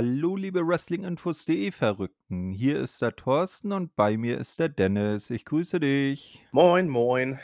Hallo, liebe Wrestlinginfos.de Verrückten. Hier ist der Thorsten und bei mir ist der Dennis. Ich grüße dich. Moin, moin.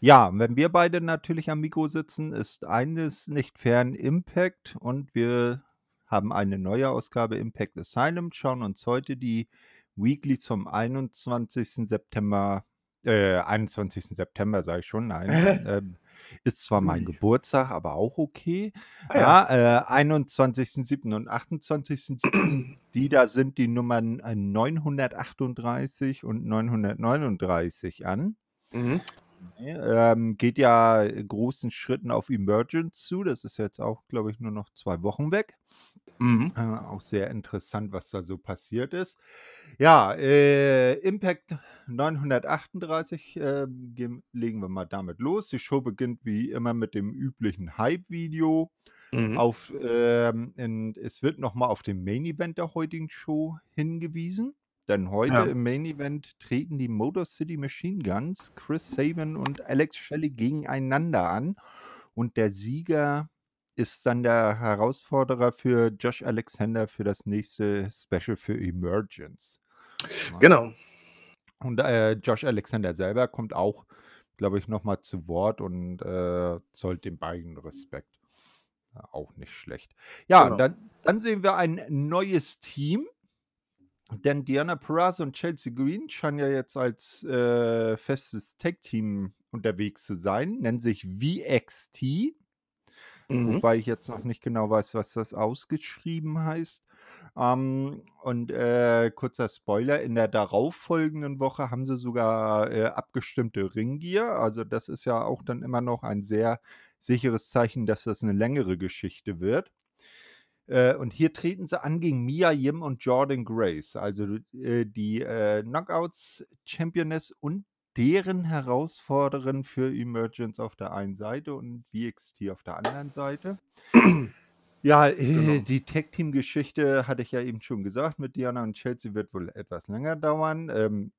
Ja, wenn wir beide natürlich am Mikro sitzen, ist eines nicht fern Impact und wir haben eine neue Ausgabe Impact Asylum, schauen uns heute die Weeklies vom 21. September, äh, 21. September sage ich schon, nein, ähm, ist zwar mein Geburtstag, aber auch okay. Ah ja. Ja, äh, 21.07. und 28.07. Die da sind die Nummern äh, 938 und 939 an. Mhm. Ähm, geht ja großen Schritten auf Emergence zu. Das ist jetzt auch, glaube ich, nur noch zwei Wochen weg. Mhm. Äh, auch sehr interessant, was da so passiert ist. Ja, äh, Impact 938, äh, gehen, legen wir mal damit los. Die Show beginnt wie immer mit dem üblichen Hype-Video. Mhm. Auf, ähm, in, es wird nochmal auf den Main-Event der heutigen Show hingewiesen. Denn heute Ja. im Main-Event treten die Motor City Machine Guns, Chris Sabin und Alex Shelley gegeneinander an. Und der Sieger ist dann der Herausforderer für Josh Alexander für das nächste Special für Emergence. Ja. Genau. Und äh, Josh Alexander selber kommt auch, glaube ich, nochmal zu Wort und äh, zollt den beiden Respekt. Ja, auch nicht schlecht. Ja, Genau. dann, dann sehen wir ein neues Team. Denn Diana Perez und Chelsea Green scheinen ja jetzt als äh, festes Tag-Team unterwegs zu sein. Nennen sich VXT. Mhm. Wobei ich jetzt noch nicht genau weiß, was das ausgeschrieben heißt. Ähm, und äh, kurzer Spoiler, in der darauffolgenden Woche haben sie sogar äh, abgestimmte Ringgear. Also das ist ja auch dann immer noch ein sehr sicheres Zeichen, dass das eine längere Geschichte wird. Äh, und hier treten sie an gegen Mia Yim und Jordan Grace, also äh, die äh, Knockouts Championess und deren Herausforderin für Emergence auf der einen Seite und VXT auf der anderen Seite. Ja, Genau. die Tag-Team-Geschichte hatte ich ja eben schon gesagt, mit Diana und Chelsea wird wohl etwas länger dauern. Ähm,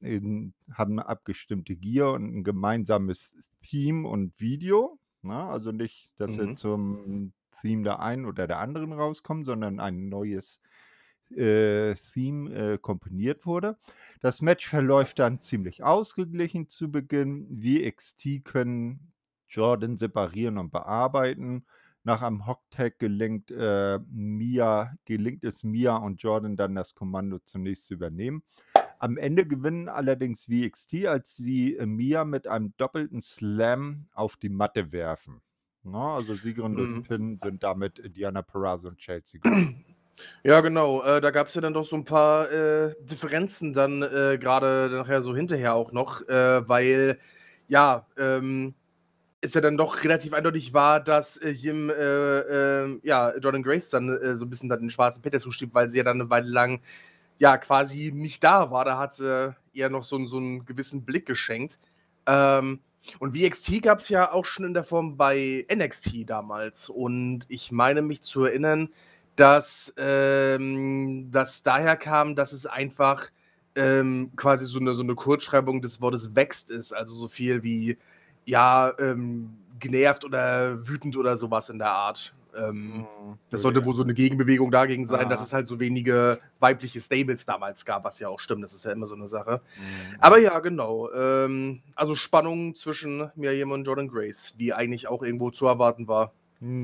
in, haben abgestimmte Gear und ein gemeinsames Team und Video. Na, also nicht, dass sie Mhm. zum Theme der einen oder der anderen rauskommen, sondern ein neues äh, Theme äh, komponiert wurde. Das Match verläuft dann ziemlich ausgeglichen zu Beginn. VXT können Jordan separieren und bearbeiten. Nach einem Hocktag gelingt, äh, Mia, gelingt es Mia und Jordan dann das Kommando zunächst zu übernehmen. Am Ende gewinnen allerdings VXT, als sie äh, Mia mit einem doppelten Slam auf die Matte werfen. Na, also Siegerin Mhm. Pin sind damit Diana Perrazzo und Chelsea. Ja, genau. Äh, da gab es ja dann doch so ein paar äh, Differenzen dann äh, gerade nachher so hinterher auch noch, äh, weil ja, ähm, es ja dann doch relativ eindeutig war, dass äh, Jim, äh, äh, ja, Jordan Grace dann äh, so ein bisschen dann den schwarzen Peter zuschrieb, weil sie ja dann eine Weile lang ja quasi nicht da war. Da hat sie ihr noch so, einen- so einen gewissen Blick geschenkt. Ähm, und VXT gab es ja auch schon in der Form bei NXT damals. Und ich meine mich zu erinnern, dass ähm, das daher kam, dass es einfach ähm, quasi so eine, so eine Kurzschreibung des Wortes wächst ist. Also so viel wie, ja, ähm, genervt oder wütend oder sowas in der Art. Ähm, Mhm. das sollte wohl so eine Gegenbewegung dagegen sein, dass Ah. es halt so wenige weibliche Stables damals gab, was ja auch stimmt. Das ist ja immer so eine Sache. Mhm. Aber ja, genau. Ähm, also Spannung zwischen Miriam und Jordan Grace, wie eigentlich auch irgendwo zu erwarten war.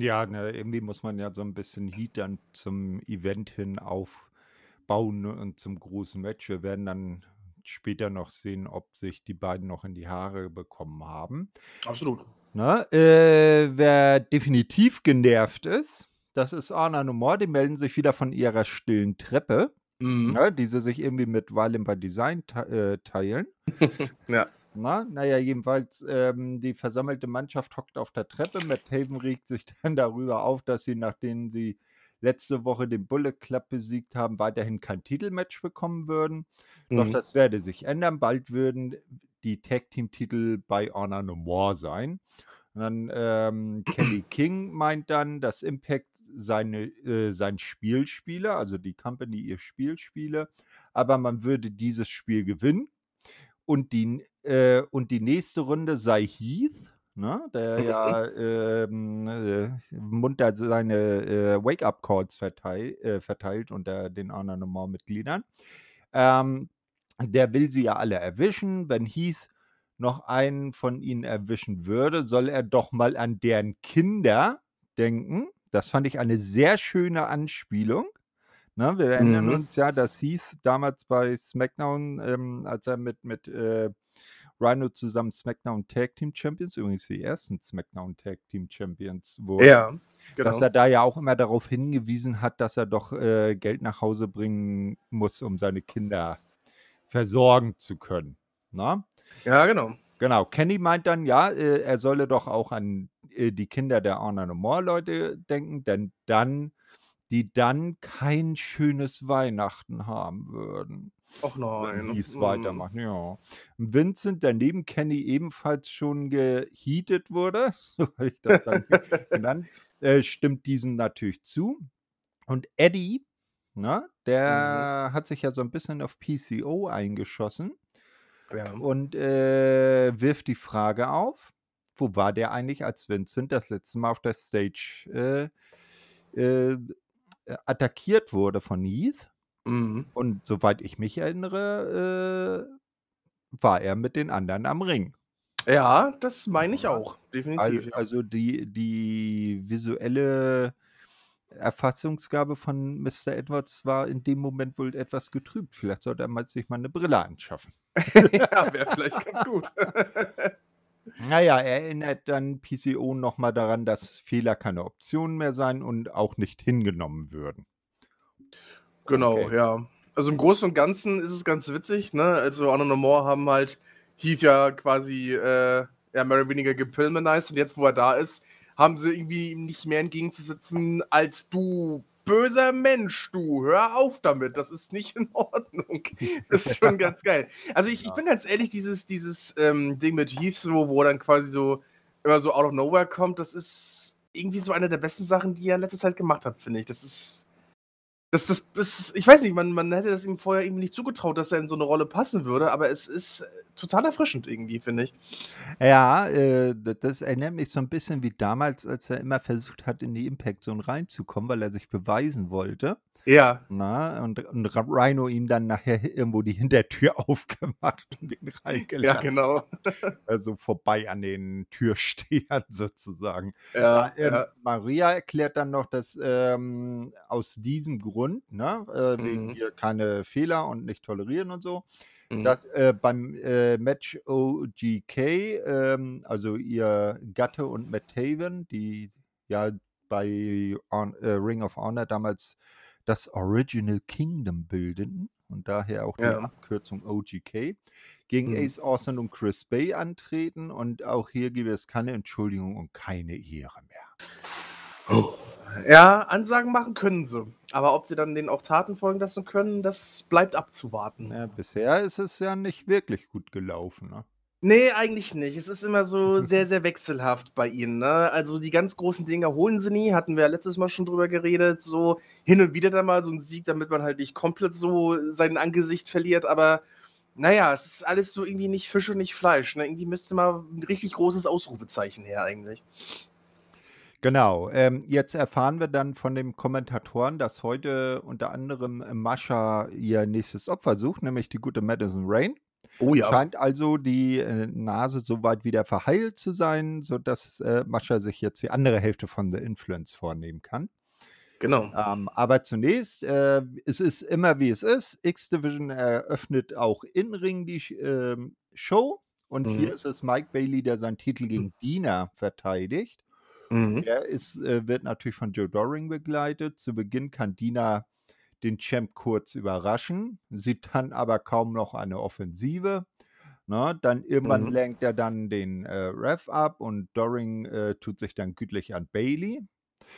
Ja, ne, irgendwie muss man ja so ein bisschen Heat dann zum Event hin aufbauen ne, und zum großen Match. Wir werden dann später noch sehen, ob sich die beiden noch in die Haare bekommen haben. Absolut. Ne? Äh, wer definitiv genervt ist, das ist Anna Nomor. Die melden sich wieder von ihrer stillen Treppe, Mhm. ne, die sie sich irgendwie mit Violin by Design te äh, teilen. Ja. Na, naja, jedenfalls, ähm, die versammelte Mannschaft hockt auf der Treppe. Matt Taven regt sich dann darüber auf, dass sie, nachdem sie letzte Woche den Bullet Club besiegt haben, weiterhin kein Titelmatch bekommen würden. Doch Mhm. das werde sich ändern. Bald würden die Tag-Team-Titel bei Honor No More sein. Und dann ähm, Kenny King meint dann, dass Impact seine, äh, sein Spiel spiele, also die Company ihr Spiel spiele, aber man würde dieses Spiel gewinnen und die, äh, und die nächste Runde sei Heath, ne, der ja, ähm, äh, munter seine, äh, Wake-up-Calls vertei äh, verteilt unter den anderen Noir-Mitgliedern. Ähm, der will sie ja alle erwischen. Wenn Heath noch einen von ihnen erwischen würde, soll er doch mal an deren Kinder denken. Das fand ich eine sehr schöne Anspielung. Ne, wir erinnern Mhm. uns ja, dass Heath damals bei SmackDown, ähm, als er mit mit, äh, Rhino zusammen SmackDown Tag Team Champions übrigens die ersten SmackDown Tag Team Champions wurden, Ja, dass genau. er da ja auch immer darauf hingewiesen hat, dass er doch, äh, Geld nach Hause bringen muss, um seine Kinder versorgen zu können, ne? Ja, genau. Genau. Kenny meint dann, ja, äh, er solle doch auch an, äh, die Kinder der Honor No More Leute denken, denn dann die dann kein schönes Weihnachten haben würden, wenn nein. Heath Mhm. weitermacht, ja. Vincent, der neben Kenny ebenfalls schon geheatet wurde, so habe ich das dann genannt, äh, stimmt diesem natürlich zu. Und Eddie, ne, Mhm. der hat sich ja so 'n bisschen auf PCO eingeschossen Ja. und, äh, wirft die Frage auf: Wo war der eigentlich, als Vincent das letzte Mal auf der Stage, äh, äh, attackiert wurde von Heath? Mhm. Und soweit ich mich erinnere, äh, war er mit den anderen am Ring. Ja, das meine ich auch. Definitiv, ja. also die die visuelle Erfassungsgabe von Mr. Edwards war in dem Moment wohl etwas getrübt. Vielleicht sollte er mal sich mal 'ne Brille anschaffen. Ja, wäre vielleicht ganz gut. Na ja, er erinnert dann PCO noch mal daran, dass Fehler keine Option mehr seien und auch nicht hingenommen würden. Genau, Okay. ja. Also, im Großen und Ganzen ist es ganz witzig, ne? Also, Honor No More haben halt Heath ja quasi, äh, ja, mehr oder weniger gepilmanized und jetzt, wo er da ist, haben sie irgendwie ihm nicht mehr entgegenzusetzen als: „Du böser Mensch, du, hör auf damit, das ist nicht in Ordnung.“ Das ist schon ganz geil. Also, ich ich Ja. bin ganz ehrlich, dieses dieses, ähm, Ding mit Heath so, wo er dann quasi so immer so out of nowhere kommt, das ist irgendwie so eine der besten Sachen, die er in letzter Zeit gemacht hat, finde ich. Das ist das das das ich weiß nicht, man man hätte das ihm vorher irgendwie nicht zugetraut, dass er in so 'ne Rolle passen würde, aber es ist total erfrischend irgendwie, finde ich. Ja, äh, das erinnert mich so 'n bisschen wie damals, als er immer versucht hat, in die Impact Zone reinzukommen, weil er sich beweisen wollte, Ja. ne? Und und Rhino ihm dann nachher irgendwo die Hintertür aufgemacht und ihn Ja, reingelassen. genau. Also, vorbei an den Türstehern sozusagen. Ja, Ja, ähm, ja. Maria erklärt dann noch, dass, ähm, aus diesem Grund, ne, äh, wegen Mhm. hier keine Fehler und nicht tolerieren und so, Mhm. dass, äh, beim, äh, Match OGK, ähm, also ihr Gatte und Matt Taven, die ja bei Hon äh, Ring of Honor damals das Original Kingdom bildeten und daher auch die Ja. Abkürzung OGK, gegen Mhm. Ace Austin und Chris Bey antreten und auch hier gäbe es keine Entschuldigung und keine Ehre mehr. Ja, Ansagen machen können sie, aber ob sie dann denen auch Taten folgen lassen können, das bleibt abzuwarten. Ja, bisher ist es ja nicht wirklich gut gelaufen, ne? Ne, eigentlich nicht. Es ist immer so sehr, sehr wechselhaft bei ihnen, ne? Also, die ganz großen Dinger holen sie nie, hatten wir ja letztes Mal schon drüber geredet, so hin und wieder dann mal so 'n Sieg, damit man halt nicht komplett so sein Angesicht verliert, aber na ja, es ist alles so irgendwie nicht Fisch und nicht Fleisch, ne? Irgendwie müsste mal 'n richtig großes Ausrufezeichen her eigentlich. Genau, ähm, jetzt erfahren wir dann von den Kommentatoren, dass heute unter anderem Mascha ihr nächstes Opfer sucht, nämlich die gute Madison Rayne. Oh ja. Scheint also die, äh, Nase so weit wieder verheilt zu sein, sodass, äh, Mascha sich jetzt die andere Hälfte von The Influence vornehmen kann. Genau. Ähm, aber zunächst, äh, es ist immer wie es ist. X-Division eröffnet auch in Ring die ähm, Show und hier Mhm. ist es Mike Bailey, der seinen Titel gegen Deaner verteidigt. Mhm. Er ist äh, wird natürlich von Joe Doring begleitet. Zu Beginn kann Deaner den Champ kurz überraschen, sieht dann aber kaum noch eine Offensive, ne? Dann irgendwann Mhm. lenkt er dann den, äh, Ref ab und Doring, äh, tut sich dann gütlich an Bailey.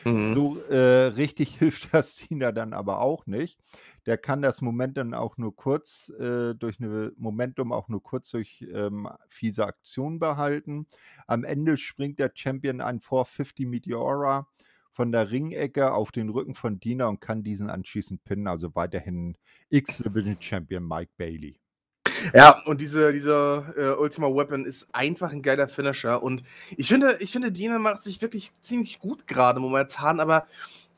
Mhm. So, äh, richtig hilft das Deaner dann aber auch nicht. Der kann das Moment dann auch nur kurz, äh, durch 'ne Momentum auch nur kurz durch, ähm, fiese Aktionen behalten. Am Ende springt der Champion ein 450 Meteora von der Ringecke auf den Rücken von Deaner und kann diesen anschließend pinnen, also weiterhin X-Division Champion Mike Bailey. Ja, und diese dieser, äh, Ultima Weapon ist einfach 'n geiler Finisher und ich finde ich finde, Dina macht sich wirklich ziemlich gut grade momentan, aber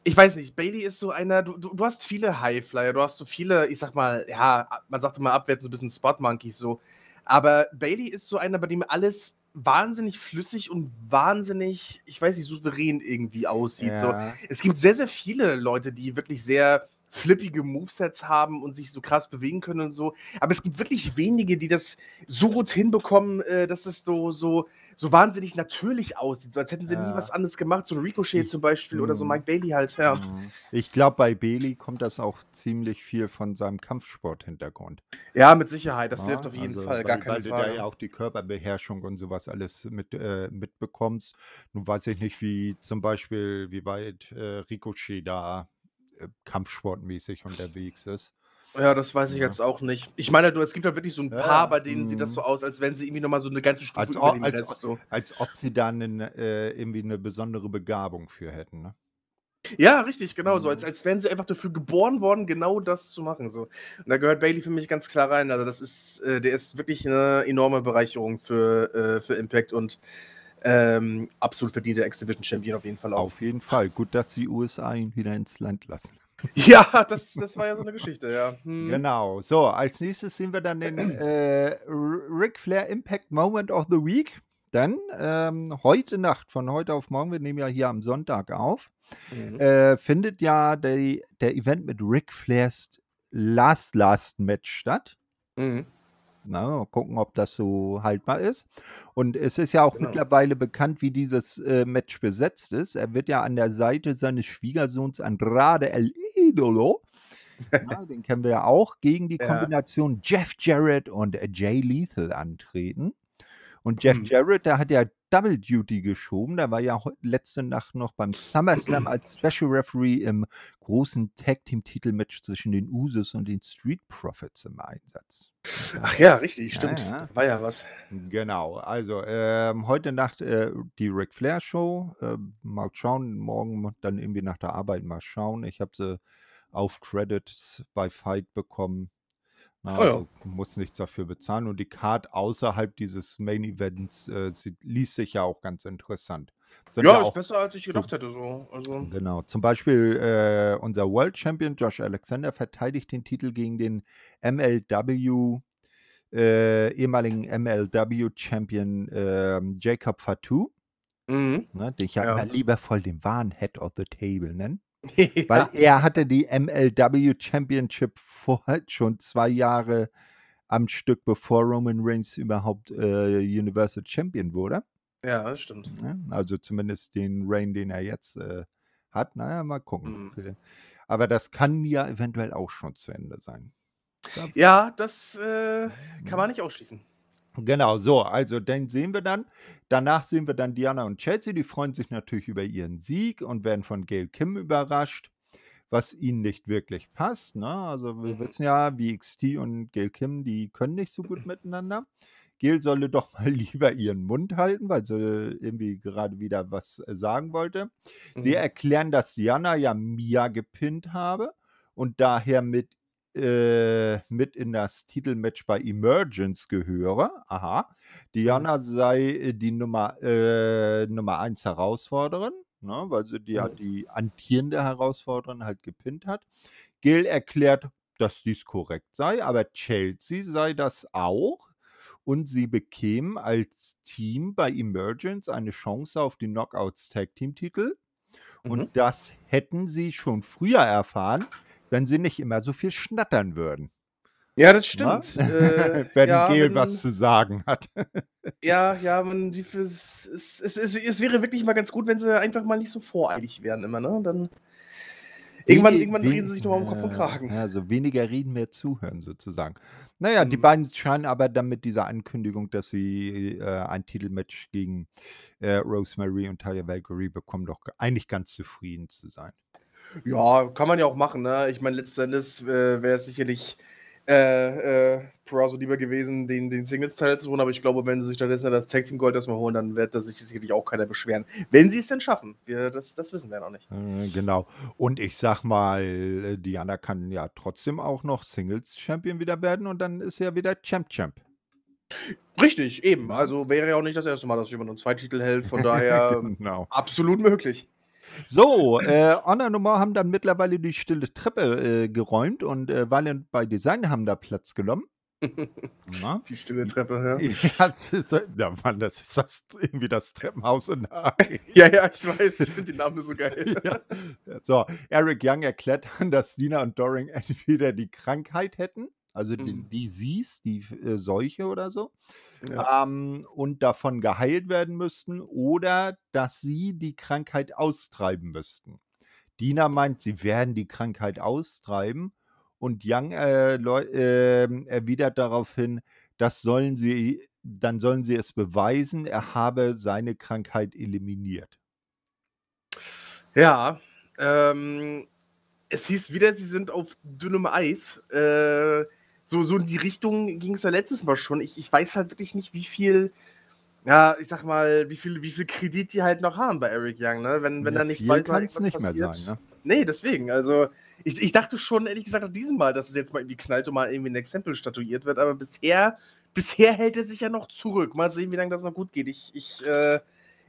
ich weiß nicht, Bailey ist so einer du du du hast viele Highflyer, du hast so viele, ich sage mal, ja, man sagt immer abwertend so 'n bisschen Spot Monkeys so. Aber Bailey ist so einer, bei dem alles wahnsinnig flüssig und wahnsinnig, ich weiß nicht, souverän irgendwie aussieht, so. Ja. Es gibt sehr, sehr viele Leute, die wirklich sehr flippige Movesets haben und sich so krass bewegen können und so. Aber es gibt wirklich wenige, die das so gut hinbekommen, äh, dass das so so so wahnsinnig natürlich aussieht, so als hätten sie nie was Ja. anderes gemacht, so 'n Ricochet zum Beispiel oder so mhm. Mike Bailey halt, ja. Mhm. Ich glaube, bei Bailey kommt das auch ziemlich viel von seinem Kampfsport-Hintergrund. Ja, mit Sicherheit, das hilft Ne? auf jeden Also, Fall, gar weil keine weil du da ja Frage. auch die Körperbeherrschung und so was alles mit äh, mitbekommst. Nun weiß ich nicht, wie zum Beispiel wie weit, äh, Ricochet da, kampfsportmäßig unterwegs ist. Ja, das weiß ich Ja. jetzt auch nicht. Ich meine, du es gibt ja wirklich so 'n Ja, paar, ja. bei denen sieht das Mhm. so aus, als wären sie irgendwie noch mal so 'ne ganze Stufe Als über o dem als Rest so. als ob sie da 'nen äh, irgendwie 'ne besondere Begabung für hätten, ne? Ja, richtig, genau so, als Mhm. als wären sie einfach dafür geboren worden, genau das zu machen so. Und da gehört Bailey für mich ganz klar rein. Also, das ist äh, der ist wirklich 'ne enorme Bereicherung für äh, für Impact und, ähm, absolut verdienter X-Division Champion auf jeden Fall auch. Auf jeden Fall. Gut, dass die USA ihn wieder ins Land lassen. Ja, das das war ja so 'ne Geschichte, ja. Mhm. Genau. So, als Nächstes sehen wir dann den, äh, Ric Flair Impact Moment of the Week. Denn, ähm, heute Nacht, von heute auf morgen, wir nehmen ja hier am Sonntag auf, Mhm. äh, findet ja der der Event mit Ric Flairs Last Last Match statt. Mhm. Mal gucken, ob das so haltbar ist. Und es ist ja auch Genau. mittlerweile bekannt, wie dieses, äh, Match besetzt ist. Er wird ja an der Seite seines Schwiegersohns Andrade El Idolo, na, den kennen wir ja auch, gegen die Ja. Kombination Jeff Jarrett und Jay Lethal antreten. Und Jeff Mhm. Jarrett, der hat ja Double Duty geschoben. Der war ja letzte Nacht noch beim SummerSlam als Special Referee im großen Tag-Team-Titelmatch zwischen den Usos und den Street Profits im Einsatz. Ach ja, richtig, Ja, stimmt. ja. Da war ja was. Genau. Also, ähm, heute Nacht, äh, die Ric Flair Show. Ähm, mal schauen, morgen dann irgendwie nach der Arbeit mal schauen. Ich habe sie auf Credits bei Fight bekommen. Na, Oh ja. also muss nichts dafür bezahlen. Und die Card außerhalb dieses Main Events, äh, sie liest sich ja auch ganz interessant. Sind Ja, ja ist besser, als ich so gedacht hätte so. Also Genau. Zum Beispiel, äh, unser World Champion Josh Alexander verteidigt den Titel gegen den MLW äh, ehemaligen MLW Champion, ähm, Jacob Fatu, Mhm. ne, den ich ja Ja. immer liebevoll den wahren Head of the Table nenne. Weil Ja. er hatte die MLW Championship vorher schon 2 Jahre am Stück, bevor Roman Reigns überhaupt, äh, Universal Champion wurde. Ja, das stimmt. Ne? Also zumindest den Reign, den er jetzt, äh, hat. Na ja, mal gucken. Mhm. Aber das kann ja eventuell auch schon zu Ende sein. Ja, das, äh, kann man Mhm. nicht ausschließen. Genau, so, also den sehen wir dann. Danach sehen wir dann Diana und Chelsea, die freuen sich natürlich über ihren Sieg und werden von Gail Kim überrascht, was ihnen nicht wirklich passt, ne? Also, wir Mhm. wissen ja, WXT und Gail Kim, die können nicht so gut miteinander. Gail solle doch mal lieber ihren Mund halten, weil sie irgendwie gerade wieder was, äh, sagen wollte. Sie Mhm. erklären, dass Diana ja Mia gepinnt habe und daher mit äh, mit in das Titelmatch bei Emergence gehöre. Aha. Mhm. Diana sei, äh, die Nummer äh, Nummer 1 Herausforderin, ne, weil sie die Mhm. die amtierende Herausforderin halt gepinnt hat. Gail erklärt, dass dies korrekt sei, aber Chelsea sei das auch und sie bekämen als Team bei Emergence eine Chance auf die Knockouts Tag Team Titel. Und Mhm. das hätten sie schon früher erfahren, wenn sie nicht immer so viel schnattern würden. Ja, das Ne? stimmt. Äh, Wenn ja, Gail was zu sagen hat. ja, ja, man die es es es es wäre wirklich mal ganz gut, wenn sie einfach mal nicht so voreilig wären immer, ne? Dann irgendwann Weni irgendwann drehen sie sich noch mal um Kopf und Kragen. ja, so weniger reden, mehr zuhören sozusagen. Na ja, die Mhm. beiden scheinen aber dann mit dieser Ankündigung, dass sie, äh, ein Titelmatch gegen, äh, Rosemary und Taya Valkyrie bekommen, doch eigentlich ganz zufrieden zu sein. Ja, kann man ja auch machen, ne? Ich meine, letzten Endes, äh, wäre es sicherlich äh, äh, Purazo lieber gewesen, den, den Singles-Teil zu holen, aber ich glaube, wenn sie sich stattdessen das Tag Team Gold erstmal holen, dann wird das sich sicherlich auch keiner beschweren. Wenn sie es denn schaffen. Wir, das, das wissen wir noch nicht. Äh, genau. Und ich sag mal, äh, Diana kann ja trotzdem auch noch Singles-Champion wieder werden und dann ist sie ja wieder Champ-Champ. Richtig, eben. Also wäre ja auch nicht das erste Mal, dass jemand uns zwei Titel hält, von daher genau. absolut möglich. So, äh, Honor Nummer haben dann mittlerweile die stille Treppe äh, geräumt und äh, Valiant by Design haben da Platz genommen. Na? Die stille Treppe, ja. ja, das ist, ja Mann, das ist das, irgendwie das Treppenhaus in der Ja, ja, ich weiß, ich finde die Namen so geil. ja. So, Eric Young erklärt dann, dass Dina und Doring entweder die Krankheit hätten also die Mhm. Disease, die äh, Seuche oder so, Ja. ähm, und davon geheilt werden müssten oder dass sie die Krankheit austreiben müssten. Dina meint, sie werden die Krankheit austreiben und Young äh, ähm, erwidert daraufhin, das sollen sie, dann sollen sie es beweisen, er habe seine Krankheit eliminiert. Ja, ähm, es hieß wieder, sie sind auf dünnem Eis. Äh, so, so in die Richtung ging es ja letztes Mal schon. Ich, ich weiß halt wirklich nicht, wie viel, ja, ich sag mal, wie viel, wie viel Kredit die halt noch haben bei Eric Young, ne? Wenn, wenn ja, da nicht bald mal irgendwas nicht passiert. Mehr sein, ne? Nee, deswegen, also ich, ich dachte schon, ehrlich gesagt, nach diesem Mal, dass es jetzt mal irgendwie knallt und mal irgendwie ein Exempel statuiert wird, aber bisher, bisher hält er sich ja noch zurück. Mal sehen, wie lange das noch gut geht. Ich, ich, äh,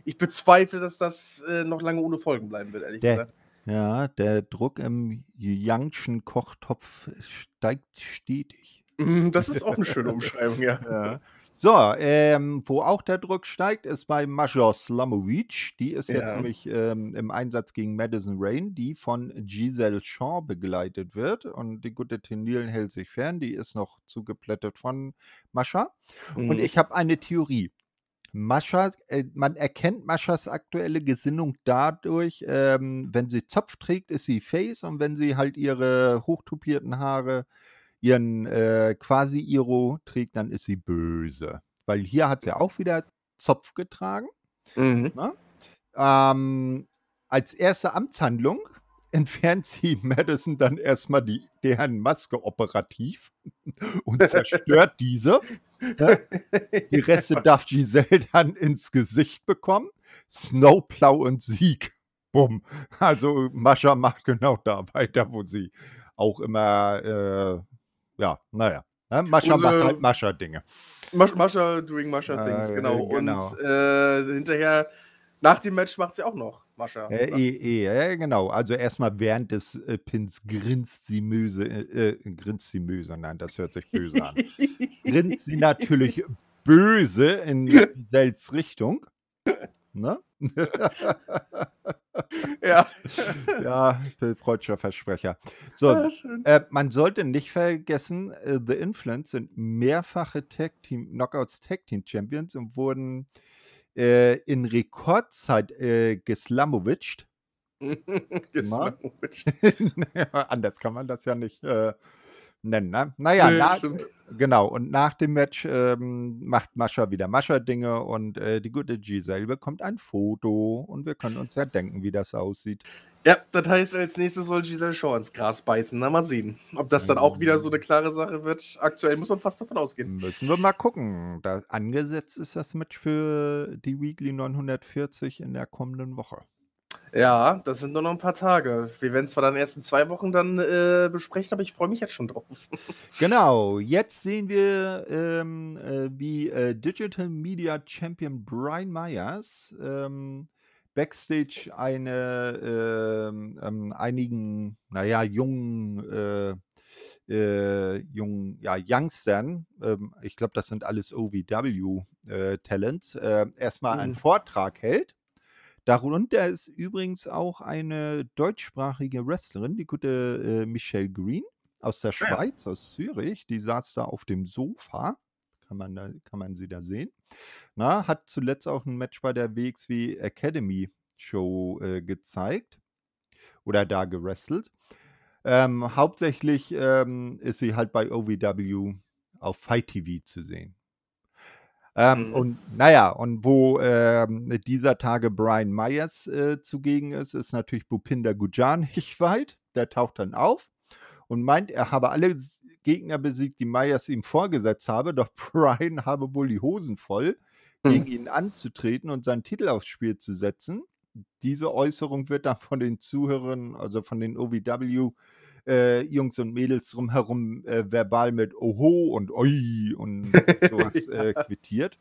ich bezweifle, dass das äh, noch lange ohne Folgen bleiben wird, ehrlich der, gesagt. Ja, der Druck im Youngschen Kochtopf steigt stetig. Mhm, das ist auch eine schöne Umschreibung, ja. ja. So, ähm, wo auch der Druck steigt, ist bei Major Slamovic. Die ist ja. jetzt nämlich ähm, im Einsatz gegen Madison Rain, die von Giselle Shaw begleitet wird. Und die gute Tenilen hält sich fern. Die ist noch zugeplättet von Mascha. Mhm. Und ich habe eine Theorie. Mascha, äh, man erkennt Maschas aktuelle Gesinnung dadurch, ähm, wenn sie Zopf trägt, ist sie Face und wenn sie halt ihre hochtupierten Haare, ihren äh, Quasi-Iro trägt, dann ist sie böse. Weil hier hat sie auch wieder Zopf getragen. Mhm. Ne? Ähm, als erste Amtshandlung entfernt sie Madison dann erstmal die, deren Maske operativ und zerstört diese. Die Reste darf Giselle dann ins Gesicht bekommen. Snowplow und Sieg. Bumm. Also Mascha macht genau da weiter, wo sie auch immer, äh, ja, naja. Ne? Mascha also, macht halt Mascha-Dinge. Mascha doing Mascha-Things, äh, genau. genau. Und äh, hinterher, nach dem Match macht sie auch noch Mascha. Äh, eh, eh, genau. Also erstmal während des äh, Pins grinst sie Möse, äh, äh, grinst sie Möse, nein, das hört sich böse an. grinst sie natürlich böse in Sels Richtung. Ne? ja. ja, freudscher Versprecher. So, ja, äh, man sollte nicht vergessen, äh, The Influence sind mehrfache Tag Team, Knockouts Tag Team Champions und wurden äh, in Rekordzeit äh, geslamowitscht. geslamowitscht. Anders kann man das ja nicht äh, nennen. Ne? Naja, nee, na, genau. Und nach dem Match ähm, macht Mascha wieder Mascha-Dinge und äh, die gute Giselle bekommt ein Foto und wir können uns ja denken, wie das aussieht. Ja, das heißt, als nächstes soll Giselle Shaw ins Gras beißen. Na, mal sehen. Ob das dann auch wieder so eine klare Sache wird. Aktuell muss man fast davon ausgehen. Müssen wir mal gucken. Da angesetzt ist das Match für die Weekly 940 in der kommenden Woche. Ja, das sind nur noch ein paar Tage. Wir werden es zwar dann erst in zwei Wochen dann äh, besprechen, aber ich freue mich jetzt schon drauf. genau, jetzt sehen wir, ähm, äh, wie äh, Digital Media Champion Brian Myers ähm, backstage eine ähm, ähm, einigen, naja, jungen, äh, äh, jungen, ja, Youngstern, ähm, ich glaube, das sind alles OVW-Talents, äh, erstmal einen mhm. Vortrag hält. Darunter ist übrigens auch eine deutschsprachige Wrestlerin, die gute äh, Michelle Green aus der ah, Schweiz, aus Zürich. Die saß da auf dem Sofa. Kann man, da, kann man sie da sehen. Na, hat zuletzt auch ein Match bei der WXW Academy Show äh, gezeigt oder da gewrestelt. Ähm, hauptsächlich ähm, ist sie halt bei OVW auf Fight TV zu sehen. Ähm, mhm. Und naja, und wo ähm, dieser Tage Brian Myers äh, zugegen ist, ist natürlich Bupinder Gujan nicht weit. Der taucht dann auf und meint, er habe alle Gegner besiegt, die Myers ihm vorgesetzt habe, doch Brian habe wohl die Hosen voll, gegen hm. ihn anzutreten und seinen Titel aufs Spiel zu setzen. Diese Äußerung wird dann von den Zuhörern, also von den OVW, äh, Jungs und Mädels drumherum äh, verbal mit Oho und Oi und sowas äh, quittiert.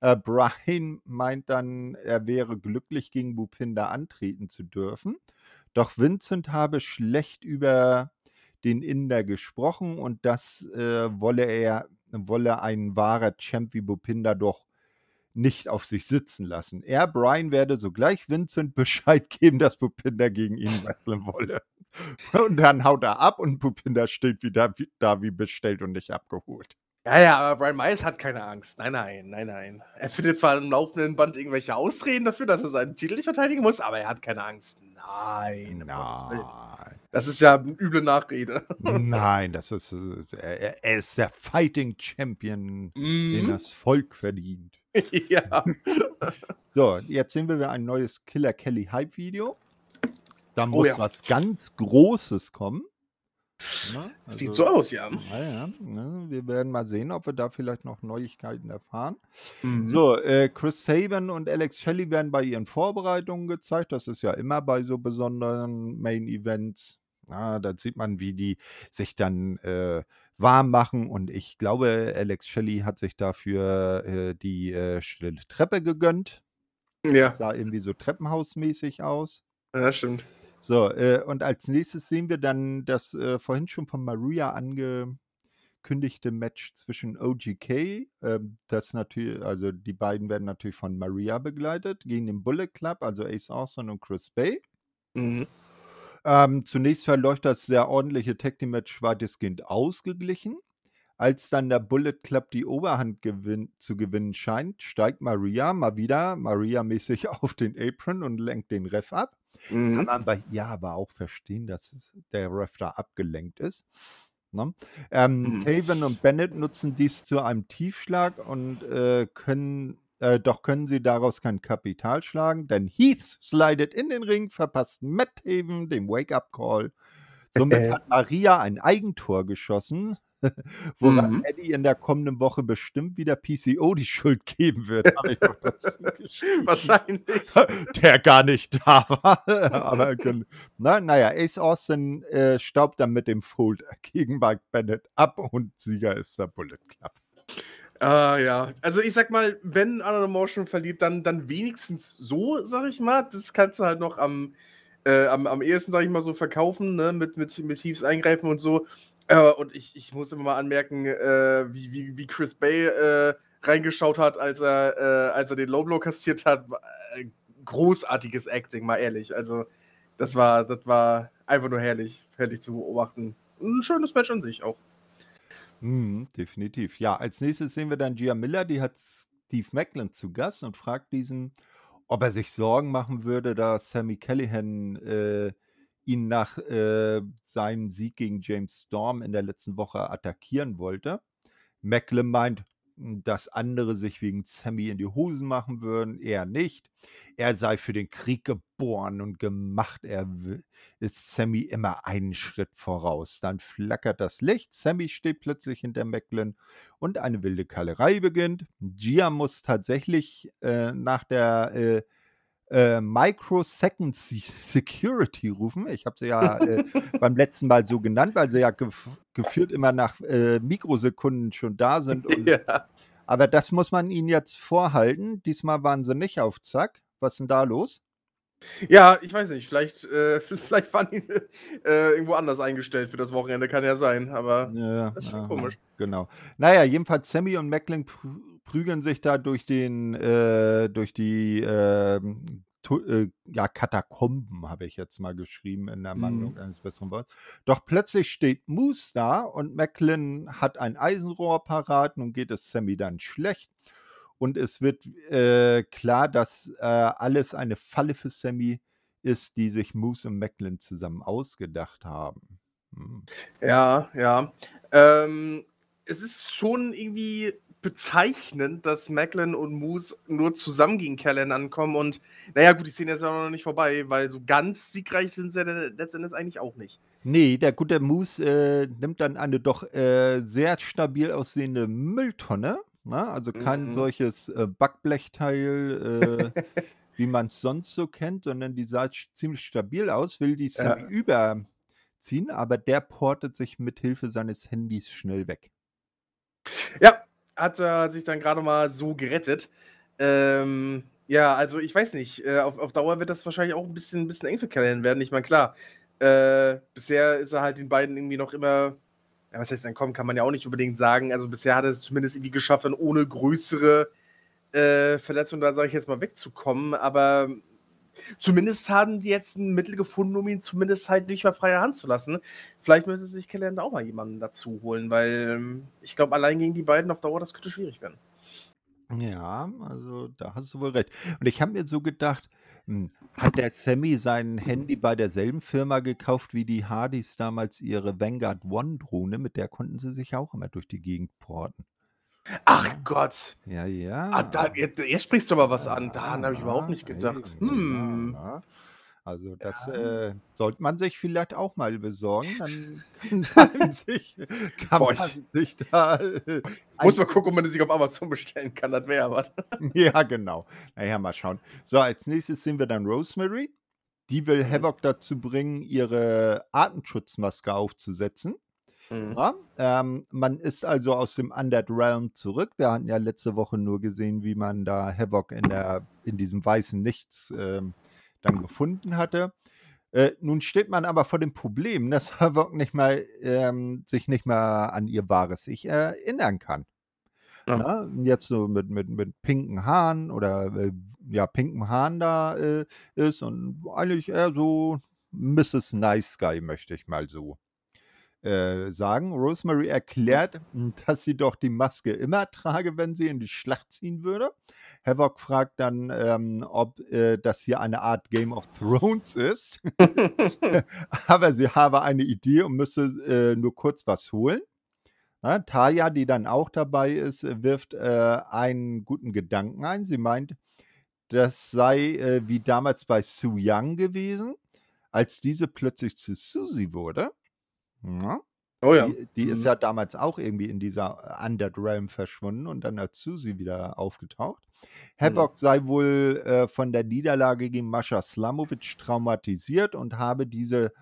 Äh, Brian meint dann, er wäre glücklich, gegen Bupinder antreten zu dürfen. Doch Vincent habe schlecht über den Inder gesprochen und das äh, wolle er, wolle ein wahrer Champ wie Bupinder doch nicht auf sich sitzen lassen. Er, Brian, werde sogleich Vincent Bescheid geben, dass Bupinder gegen ihn wresteln wolle. Und dann haut er ab und Bupinder steht wieder da wie bestellt und nicht abgeholt. Ja, ja, aber Brian Myers hat keine Angst. Nein, nein, nein, nein. Er findet zwar im laufenden Band irgendwelche Ausreden dafür, dass er seinen Titel nicht verteidigen muss, aber er hat keine Angst. Nein, nein. Das ist ja eine üble Nachrede. Nein, das ist, er, ist der Fighting Champion, mm. den mhm. das Volk verdient. ja. So, jetzt sehen wir ein neues Killer Kelly Hype Video. Da oh muss oh, ja. was ganz Großes kommen. Ja, also, Sieht so aus, ja. Ja, ja. Wir werden mal sehen, ob wir da vielleicht noch Neuigkeiten erfahren. Mhm. So, äh, Chris Saban und Alex Shelley werden bei ihren Vorbereitungen gezeigt. Das ist ja immer bei so besonderen Main-Events. Ja, da sieht man, wie die sich dann äh, warm machen. Und ich glaube, Alex Shelley hat sich dafür äh, die äh, stille Treppe gegönnt. Ja. Das sah irgendwie so treppenhausmäßig aus. Ja, stimmt. So, äh, und als nächstes sehen wir dann das äh, vorhin schon von Maria angekündigte Match zwischen OGK, ähm, das natürlich, also die beiden werden natürlich von Maria begleitet, gegen den Bullet Club, also Ace Austin und Chris Bay. Mhm. Ähm, zunächst verläuft das sehr ordentliche Tag Team Match weitestgehend ausgeglichen. Als dann der Bullet Club die Oberhand gewinn zu gewinnen scheint, steigt Maria mal wieder Maria-mäßig auf den Apron und lenkt den Ref ab. Mhm. Kann man bei ihr aber auch verstehen, dass der Ref da abgelenkt ist. Ne? Ähm, mhm. Taven und Bennett nutzen dies zu einem Tiefschlag und äh, können äh, doch können sie daraus kein Kapital schlagen, denn Heath slidet in den Ring, verpasst Matt Taven den Wake-up-Call. Somit hat Maria ein Eigentor geschossen. Woran mhm. Eddie in der kommenden Woche bestimmt wieder PCO die Schuld geben wird. Wahrscheinlich. Der gar nicht da war. Aber na, naja, Ace Austin äh, staubt dann mit dem Fold gegen Mike Bennett ab und Sieger ist der Bullet Club. Ah, ja. Also ich sag mal, wenn Another Motion verliert, dann, dann wenigstens so, sag ich mal. Das kannst du halt noch am, äh, am, am ehesten, sag ich mal, so verkaufen, ne? Mit, mit, mit Thieves eingreifen und so. Äh, und ich, ich muss immer mal anmerken, äh, wie, wie, wie Chris Bay äh, reingeschaut hat, als er, äh, als er den Low Blow kassiert hat. Äh, großartiges Acting, mal ehrlich. Also, das war, das war einfach nur herrlich, herrlich zu beobachten. Ein schönes Match an sich auch. Mhm, definitiv. Ja, als nächstes sehen wir dann Gia Miller, die hat Steve Macklin zu Gast und fragt diesen, ob er sich Sorgen machen würde, dass Sammy Callahan äh, ihn nach äh, seinem Sieg gegen James Storm in der letzten Woche attackieren wollte. Macklin meint, dass andere sich wegen Sammy in die Hosen machen würden. Er nicht. Er sei für den Krieg geboren und gemacht. Er ist Sammy immer einen Schritt voraus. Dann flackert das Licht. Sammy steht plötzlich hinter Macklin und eine wilde Kallerei beginnt. Gia muss tatsächlich äh, nach der äh, äh, Microsecond Security rufen. Ich habe sie ja äh, beim letzten Mal so genannt, weil sie ja gef geführt immer nach äh, Mikrosekunden schon da sind. Und, ja. Aber das muss man ihnen jetzt vorhalten. Diesmal waren sie nicht auf Zack. Was ist denn da los? Ja, ich weiß nicht. Vielleicht, äh, vielleicht waren die äh, irgendwo anders eingestellt für das Wochenende. Kann ja sein. Aber ja, das ist schon aha, komisch. Genau. Naja, jedenfalls Sammy und Macklin prügeln sich da durch den, äh, durch die ähm, äh, ja, Katakomben, habe ich jetzt mal geschrieben in der Mangelung mhm. eines besseren Wortes. Doch plötzlich steht Moose da und Macklin hat ein Eisenrohr parat. Nun geht es Sammy dann schlecht. Und es wird äh, klar, dass äh, alles eine Falle für Sammy ist, die sich Moose und Macklin zusammen ausgedacht haben. Hm. Ja, ja. Ähm, es ist schon irgendwie bezeichnend, dass Macklin und Moose nur zusammen gegen Callan ankommen und naja gut, die Szene ist ja noch nicht vorbei, weil so ganz siegreich sind sie ja letztendlich eigentlich auch nicht. Nee, der gute Moose äh, nimmt dann eine doch äh, sehr stabil aussehende Mülltonne, ne? also kein Mhm. solches äh, Backblechteil, äh, wie man es sonst so kennt, sondern die sah ziemlich stabil aus, will die Sammy Ja. überziehen, aber der portet sich mit Hilfe seines Handys schnell weg. Ja, hat er sich dann gerade mal so gerettet. Ähm, ja, also ich weiß nicht, äh, auf, auf Dauer wird das wahrscheinlich auch ein bisschen, ein bisschen eng für Callan werden. Ich meine, klar, äh, bisher ist er halt den beiden irgendwie noch immer, ja, was heißt entkommen, kann man ja auch nicht unbedingt sagen. Also bisher hat er es zumindest irgendwie geschafft, ohne größere äh, Verletzungen, da sage ich jetzt mal, wegzukommen. Aber zumindest haben die jetzt ein Mittel gefunden, um ihn zumindest halt nicht mehr freie Hand zu lassen. Vielleicht müsste sich Callan auch mal jemanden dazu holen, weil ähm, ich glaube, allein gegen die beiden auf Dauer, das könnte schwierig werden. Ja, also da hast du wohl recht. Und ich habe mir so gedacht, hm, hat der Sammy sein Handy bei derselben Firma gekauft wie die Hardys damals ihre Vanguard One Drohne? Mit der konnten sie sich auch immer durch die Gegend porten. Ach Ja. Gott. Ja, ja. Ah, da, jetzt, jetzt sprichst du aber was an. Daran habe ich überhaupt nicht gedacht. Eben, Hm. Ja, ja. Also das Ja. äh, sollte man sich vielleicht auch mal besorgen. Dann kann man sich, kann Boah, man ich- sich da äh, Muss mal gucken, ob man sich auf Amazon bestellen kann. Das wäre was. Ja, genau. Naja, mal schauen. So, als nächstes sehen wir dann Rosemary. Die will Mhm. Havoc dazu bringen, ihre Artenschutzmaske aufzusetzen. Mhm. Ähm, man ist also aus dem Undead Realm zurück. Wir hatten ja letzte Woche nur gesehen, wie man da Havoc in, der, in diesem weißen Nichts ähm, dann gefunden hatte. Äh, nun steht man aber vor dem Problem, dass Havoc nicht mal, ähm, sich nicht mehr an ihr wahres Ich erinnern kann. Ja. Und Jetzt so mit, mit, mit pinken Haaren oder äh, ja, pinken Haaren da äh, ist und eigentlich eher so Mrs. Nice Guy, möchte ich mal so äh, sagen. Rosemary erklärt, dass sie doch die Maske immer trage, wenn sie in die Schlacht ziehen würde. Havoc fragt dann, ähm, ob äh, das hier eine Art Game of Thrones ist. Aber sie habe eine Idee und müsse äh, nur kurz was holen. Na, Taya, die dann auch dabei ist, wirft äh, einen guten Gedanken ein. Sie meint, das sei äh, wie damals bei Su Yang gewesen, als diese plötzlich zu Susie wurde. Ja, oh ja. die, die ist Mhm. ja damals auch irgendwie in dieser Undead Realm verschwunden und dann als Susie wieder aufgetaucht. Havoc sei wohl äh, von der Niederlage gegen Mascha Slamovic traumatisiert und habe diese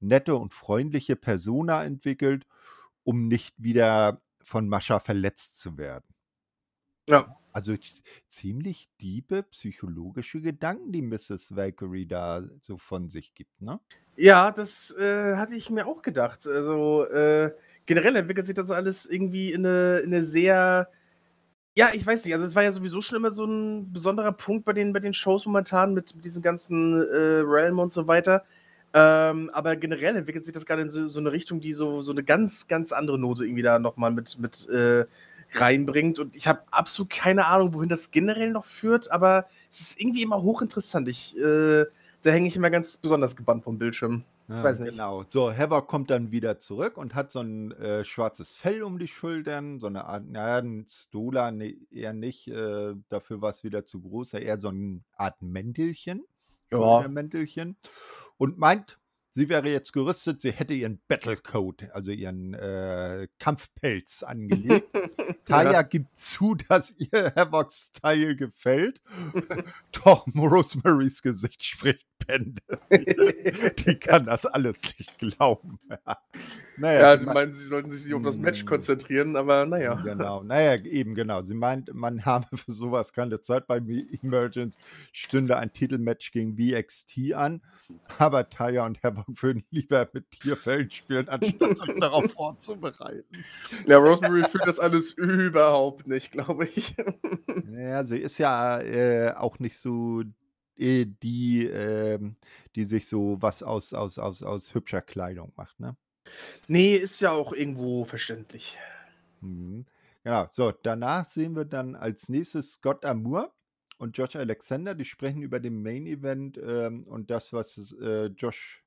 nette und freundliche Persona entwickelt, um nicht wieder von Mascha verletzt zu werden. Ja. Also ziemlich diebe psychologische Gedanken, die Mrs. Valkyrie da so von sich gibt, ne? Ja, das äh, hatte ich mir auch gedacht. Also äh, generell entwickelt sich das alles irgendwie in eine, in eine sehr. Ja, ich weiß nicht. Also es war ja sowieso schon immer so ein besonderer Punkt bei den, bei den Shows momentan mit, mit diesem ganzen äh, Realm und so weiter. Ähm, aber generell entwickelt sich das gerade in so, so eine Richtung, die so, so eine ganz, ganz andere Note irgendwie da nochmal mit, mit äh, reinbringt. Und ich habe absolut keine Ahnung, wohin das generell noch führt, aber es ist irgendwie immer hochinteressant. Ich, äh, da hänge ich immer ganz besonders gebannt vom Bildschirm. Ich weiß nicht. Genau. So, Havoc kommt dann wieder zurück und hat so ein äh, schwarzes Fell um die Schultern, so eine Art, naja, ein Stola nee, eher nicht, äh, dafür war es wieder zu groß, eher so eine Art Mäntelchen, Ja. Mäntelchen und meint, sie wäre jetzt gerüstet, sie hätte ihren Battlecoat, also ihren äh, Kampfpelz angelegt. Taya gibt zu, dass ihr Havocs Style gefällt. Doch Rosemarys Gesicht spricht Bände. Die kann das alles nicht glauben. naja, Ja, sie meint- meinen, sie sollten sich auf das Match Mm. konzentrieren, aber naja. Genau, naja, eben genau. Sie meint, man habe für sowas keine Zeit. Bei Emergence stünde ein Titelmatch gegen VXT an, aber Taya und Havoc würden lieber mit Tierfällen spielen, anstatt sich darauf vorzubereiten. Ja, Rosemary fühlt das alles überhaupt nicht, glaube ich. Ja, sie ist ja äh, auch nicht so die, ähm, die sich so was aus, aus, aus, aus hübscher Kleidung macht, ne? nee, ist ja auch irgendwo verständlich. Mhm. Genau, so, danach sehen wir dann als nächstes Scott Amour und Josh Alexander, die sprechen über den Main Event ähm, und das, was äh, Josh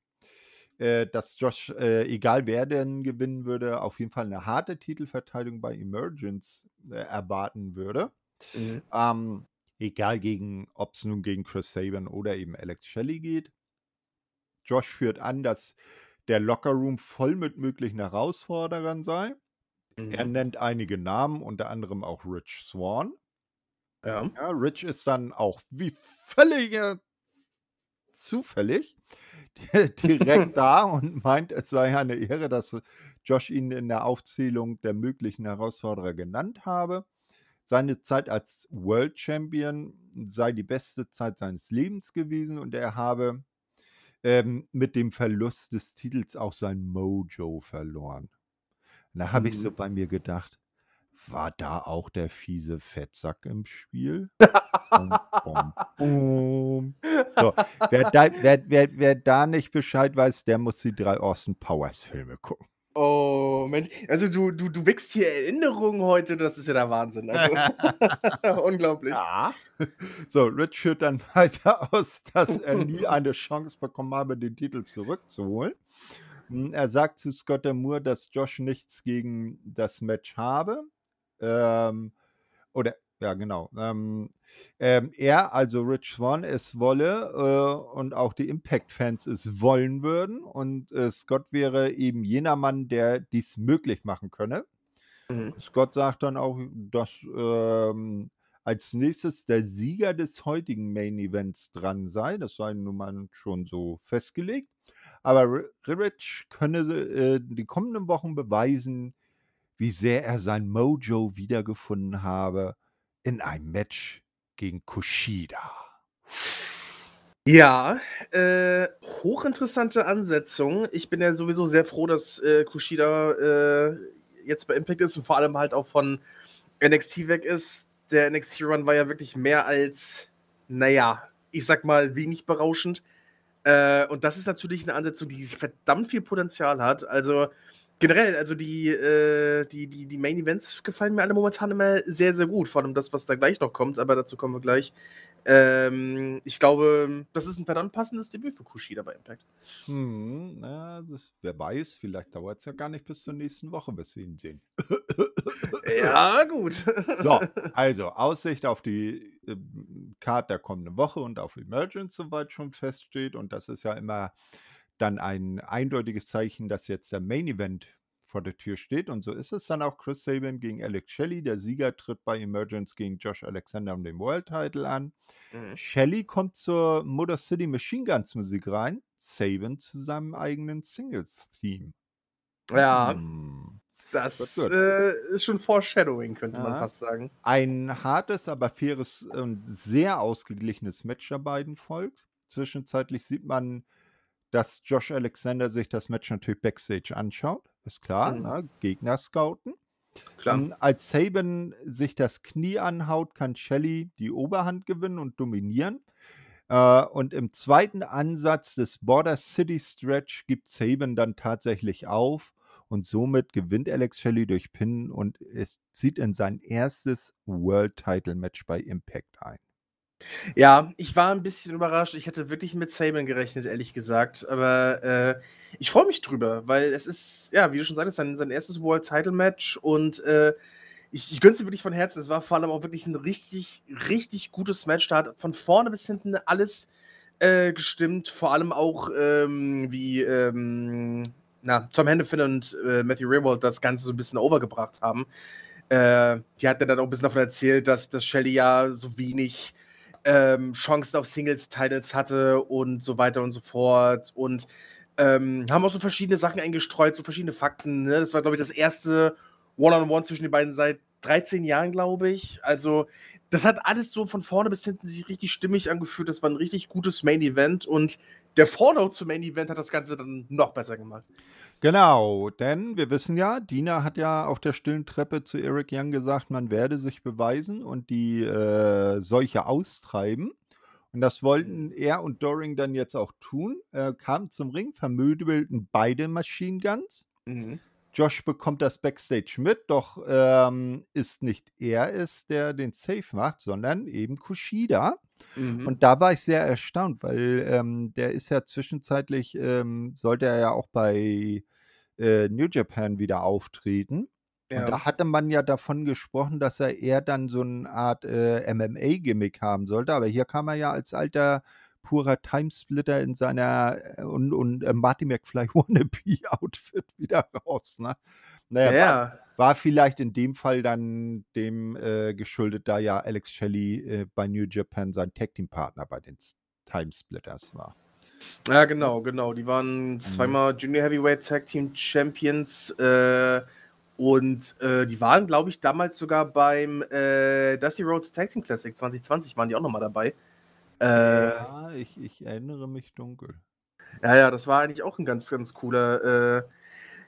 äh, dass Josh, äh, egal wer denn gewinnen würde, auf jeden Fall eine harte Titelverteidigung bei Emergence äh, erwarten würde. Mhm. Ähm, egal gegen, ob es nun gegen Chris Sabin oder eben Alex Shelley geht. Josh führt an, dass der Lockerroom voll mit möglichen Herausforderern sei. Er Mhm. nennt einige Namen, unter anderem auch Rich Swan. Ja. Ja, Rich ist dann auch wie völlig zufällig direkt da und meint, es sei eine Ehre, dass Josh ihn in der Aufzählung der möglichen Herausforderer genannt habe. Seine Zeit als World Champion sei die beste Zeit seines Lebens gewesen und er habe ähm, mit dem Verlust des Titels auch sein Mojo verloren. Da habe ich so Mhm. bei mir gedacht, war da auch der fiese Fettsack im Spiel? Bum, bum, bum. So, wer da, wer, wer, wer da nicht Bescheid weiß, der muss die drei Austin Powers Filme gucken. Oh, Mensch. Also du, du, du wächst hier Erinnerungen heute, das ist ja der Wahnsinn. Also, unglaublich. Ja. So, Rich führt dann weiter aus, dass er nie eine Chance bekommen habe, den Titel zurückzuholen. Hm, Er sagt zu Scott Moore, dass Josh nichts gegen das Match habe. Ähm, oder, ja, genau. Ähm, ähm, er, also Rich Swan, es wolle äh, und auch die Impact-Fans es wollen würden. Und äh, Scott wäre eben jener Mann, der dies möglich machen könne. Mhm. Scott sagt dann auch, dass ähm, als nächstes der Sieger des heutigen Main Events dran sei. Das sei nun mal schon so festgelegt. Aber Rich könne äh, die kommenden Wochen beweisen, wie sehr er sein Mojo wiedergefunden habe in einem Match gegen Kushida. Ja, äh, hochinteressante Ansetzung. Ich bin ja sowieso sehr froh, dass äh, Kushida äh, jetzt bei Impact ist und vor allem halt auch von NXT weg ist. Der NXT-Run war ja wirklich mehr als, naja, ich sag mal, wenig berauschend. Äh, und das ist natürlich eine Ansetzung, die verdammt viel Potenzial hat. Also generell, also die, äh, die, die, die Main Events gefallen mir alle momentan immer sehr, sehr gut. Vor allem das, was da gleich noch kommt, aber dazu kommen wir gleich. Ähm, ich glaube, das ist ein verdammt passendes Debüt für Kushida bei Impact. Hm, na, das, wer weiß, vielleicht dauert es ja gar nicht bis zur nächsten Woche, bis wir ihn sehen. Ja, gut. So, also Aussicht auf die äh, Card der kommenden Woche und auf Emergence, soweit schon feststeht. Und das ist ja immer dann ein eindeutiges Zeichen, dass jetzt der Main Event vor der Tür steht. Und so ist es dann auch Chris Sabin gegen Alex Shelley. Der Sieger tritt bei Emergence gegen Josh Alexander um den World Title an. Mhm. Shelley kommt zur Motor City Machine Guns Musik rein. Sabin zu seinem eigenen Singles-Theme. Ja, Hm. das gut. äh, ist schon Foreshadowing, könnte man Ja. fast sagen. Ein hartes, aber faires und sehr ausgeglichenes Match der beiden folgt. Zwischenzeitlich sieht man, dass Josh Alexander sich das Match natürlich backstage anschaut. Ist klar, Mhm. ne? Gegner scouten. Klar. Ähm, als Saban sich das Knie anhaut, kann Shelley die Oberhand gewinnen und dominieren. Äh, und im zweiten Ansatz des Border City Stretch gibt Saban dann tatsächlich auf und somit gewinnt Alex Shelley durch Pin und es zieht in sein erstes World Title Match bei Impact ein. Ja, ich war ein bisschen überrascht. Ich hätte wirklich mit Saban gerechnet, ehrlich gesagt. Aber äh, ich freue mich drüber, weil es ist, ja, wie du schon sagtest, sein, sein erstes World Title Match und äh, ich, ich gönn's dir wirklich von Herzen. Es war vor allem auch wirklich ein richtig, richtig gutes Match. Da hat von vorne bis hinten alles äh, gestimmt. Vor allem auch, ähm, wie ähm, na, Tom Hennepin und äh, Matthew Raybold das Ganze so ein bisschen overgebracht haben. Äh, die hat dann auch ein bisschen davon erzählt, dass, dass Shelly ja so wenig ähm, Chancen auf Singles-Titles hatte und so weiter und so fort. Und ähm, haben auch so verschiedene Sachen eingestreut, so verschiedene Fakten. Ne? Das war, glaube ich, das erste One-on-One zwischen den beiden seit 13 Jahren, glaube ich. Also, das hat alles so von vorne bis hinten sich richtig stimmig angefühlt. Das war ein richtig gutes Main-Event und der Follow zum Main-Event hat das Ganze dann noch besser gemacht. Genau, denn wir wissen ja, Dina hat ja auf der stillen Treppe zu Eric Young gesagt, man werde sich beweisen und die äh, Seuche austreiben. Und das wollten er und Doring dann jetzt auch tun. Er kam zum Ring, vermöbelten beide Machine Guns. Mhm. Josh bekommt das Backstage mit, doch ähm, ist nicht er es, der den Safe macht, sondern eben Kushida. Mhm. Und da war ich sehr erstaunt, weil, ähm, der ist ja zwischenzeitlich, ähm sollte er ja auch bei, äh, New Japan wieder auftreten. Und Ja. da hatte man ja davon gesprochen, dass er eher dann so 'n Art, äh, MMA-Gimmick haben sollte, aber hier kam er ja als alter, purer Timesplitter in seiner, äh und und, äh, Marty McFly Wannabe-Outfit wieder raus, ne? Na ja, war vielleicht in dem Fall dann dem, äh, geschuldet, da ja Alex Shelley, äh, bei New Japan sein Tag-Team-Partner bei den s Timesplitters war. Ja, genau, genau. Die waren Mhm. zweimal Junior Heavyweight Tag Team Champions, äh, und, äh, die waren, glaube ich, damals sogar beim, äh, Dusty Rhodes Tag Team Classic 2020 waren die auch noch mal dabei. Äh Ja, ich ich erinnere mich dunkel. Ja, ja, das war eigentlich auch 'n ganz, ganz cooler, äh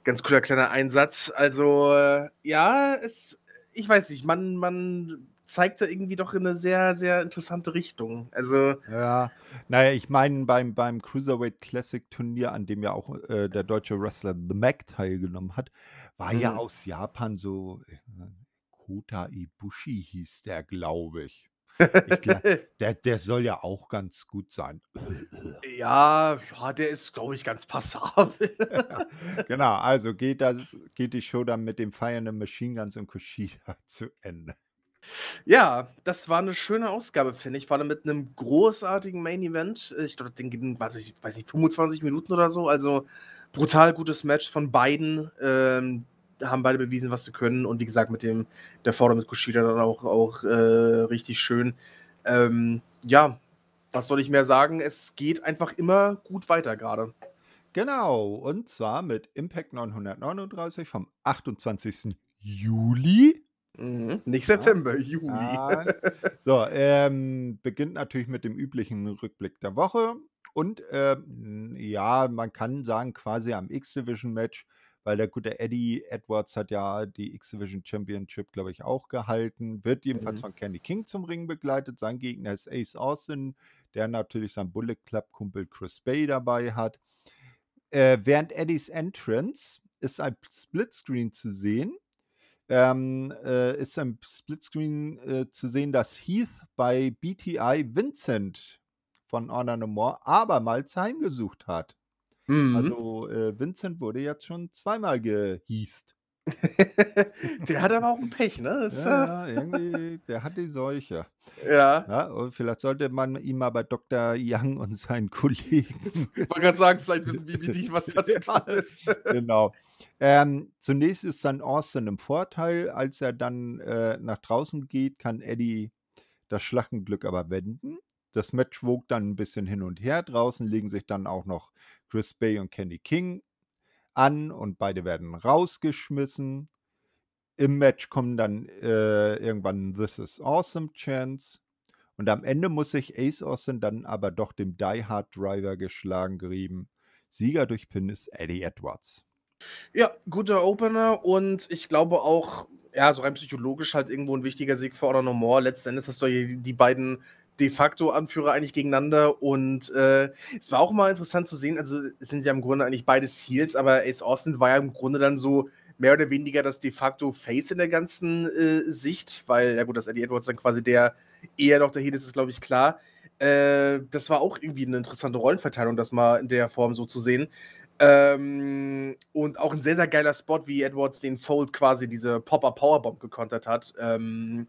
ganz cooler kleiner Einsatz. Also, äh, ja, es ich weiß nicht, man man zeigt da irgendwie doch in 'ne sehr, sehr interessante Richtung. Also Ja. Na ja, ich meine, beim beim Cruiserweight Classic Turnier, an dem ja auch, äh, der deutsche Wrestler The Mack teilgenommen hat, war ja Mhm. aus Japan so, äh, Kota Ibushi hieß der, glaube ich. Ich gla der der soll ja auch ganz gut sein. Ja, ja, der ist, glaube ich, ganz passabel. Genau, also geht das geht die Show dann mit dem the Machine Guns und Kushida zu Ende. Ja, das war 'ne schöne Ausgabe, finde ich, vor allem mit 'nem großartigen Main Event. Ich glaube, Ding ging, warte, ich weiß nicht, 25 Minuten oder so. Also, brutal gutes Match von beiden. Ähm, haben beide bewiesen, was sie können und wie gesagt, mit dem der Vorder mit Kushida dann auch auch, äh, richtig schön. Ähm, ja, was soll ich mehr sagen? Es geht einfach immer gut weiter grade. Genau, und zwar mit Impact 939 vom 28. Juli. Mhm, nicht. September, Juli. Ah. So, ähm, beginnt natürlich mit dem üblichen Rückblick der Woche und, ähm, ja, man kann sagen, quasi am X-Division-Match, weil der gute Eddie Edwards hat ja die X-Division Championship, glaube ich, auch gehalten, wird jedenfalls Mhm. von Kenny King zum Ring begleitet. Sein Gegner ist Ace Austin, der natürlich seinen Bullet Club-Kumpel Chris Bey dabei hat. Äh, während Eddies Entrance ist ein Splitscreen zu sehen. Ähm, äh, ist im Splitscreen, äh, zu sehen, dass Heath bei BTI Vincent von Honor No More abermals heimgesucht hat. Mhm. Also, äh, Vincent wurde jetzt schon zweimal gehiest. Der hat aber auch 'n Pech, ne? Das, Ja, äh ja, irgendwie, der hat die Seuche. Ja. Ja, und vielleicht sollte man ihn mal bei Dr. Young und seinen Kollegen Ich wollte grad sagen, vielleicht wissen wie die, was da zu tun ist. Genau. Ähm, zunächst ist dann Austin im Vorteil. Als er dann, äh, nach draußen geht, kann Eddie das Schlachtenglück aber wenden. Das Match wogt dann 'n bisschen hin und her. Draußen legen sich dann auch noch Chris Bey und Kenny King an und beide werden rausgeschmissen. Im Match kommen dann, äh, irgendwann „This is awesome“ Chants und am Ende muss sich Ace Austin dann aber doch dem Die Hard Driver geschlagen geben. Sieger durch Pin ist Eddie Edwards. Ja, guter Opener und ich glaube auch, ja, so rein psychologisch halt irgendwo 'n wichtiger Sieg für Honor No More. Letzten Endes hast du die beiden de facto Anführer eigentlich gegeneinander und, äh, es war auch mal interessant zu sehen, also, es sind ja im Grunde eigentlich beides Heels, aber Ace Austin war ja im Grunde dann so mehr oder weniger das de facto Face in der ganzen, äh, Sicht, weil ja gut, dass Eddie Edwards dann quasi der eher noch der Heel ist, ist, glaube ich, klar. Äh, das war auch irgendwie 'ne interessante Rollenverteilung, das mal in der Form so zu sehen. Ähm, und auch 'n sehr, sehr geiler Spot, wie Edwards den Fold quasi diese Pop-Up Powerbomb gekontert hat. Ähm,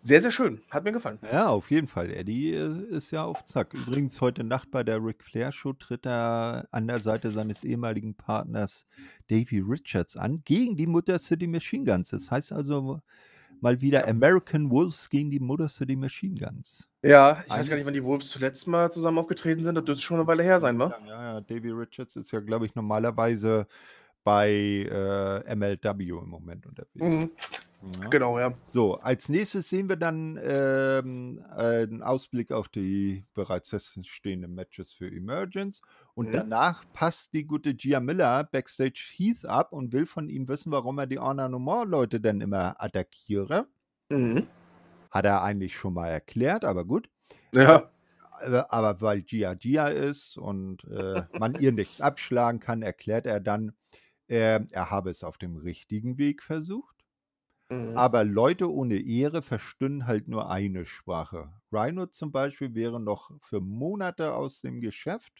sehr, sehr schön. Hat mir gefallen. Ja, auf jeden Fall. Eddie, äh, ist ja auf Zack. Übrigens heute Nacht bei der Ric Flair Show tritt er an der Seite seines ehemaligen Partners Davey Richards an, gegen die Motor City Machine Guns. Das heißt also mal wieder American Wolves gegen die Motor City Machine Guns. Ja, ich weiß gar Eines nicht, wann die Wolves zuletzt mal zusammen aufgetreten sind. Das dürfte schon 'ne Weile her sein, wa? Ja, ja, Davey Richards ist ja, glaube ich, normalerweise bei, äh, MLW im Moment unterwegs. Mhm. Ja. Genau, ja. So, als Nächstes sehen wir dann, ähm, äh, 'n Ausblick auf die bereits feststehenden Matches für Emergence und Mhm. danach passt die gute Gia Miller backstage Heath ab und will von ihm wissen, warum er die Honor No More Leute denn immer attackiere. Mhm. Hat er eigentlich schon mal erklärt, aber gut. Ja. Aber aber weil Gia Gia ist und, äh, man ihr nichts abschlagen kann, erklärt er dann, ähm, er habe es auf dem richtigen Weg versucht. Mhm. Aber Leute ohne Ehre verstünden halt nur eine Sprache. Rhino zum Beispiel wäre noch für Monate aus dem Geschäft.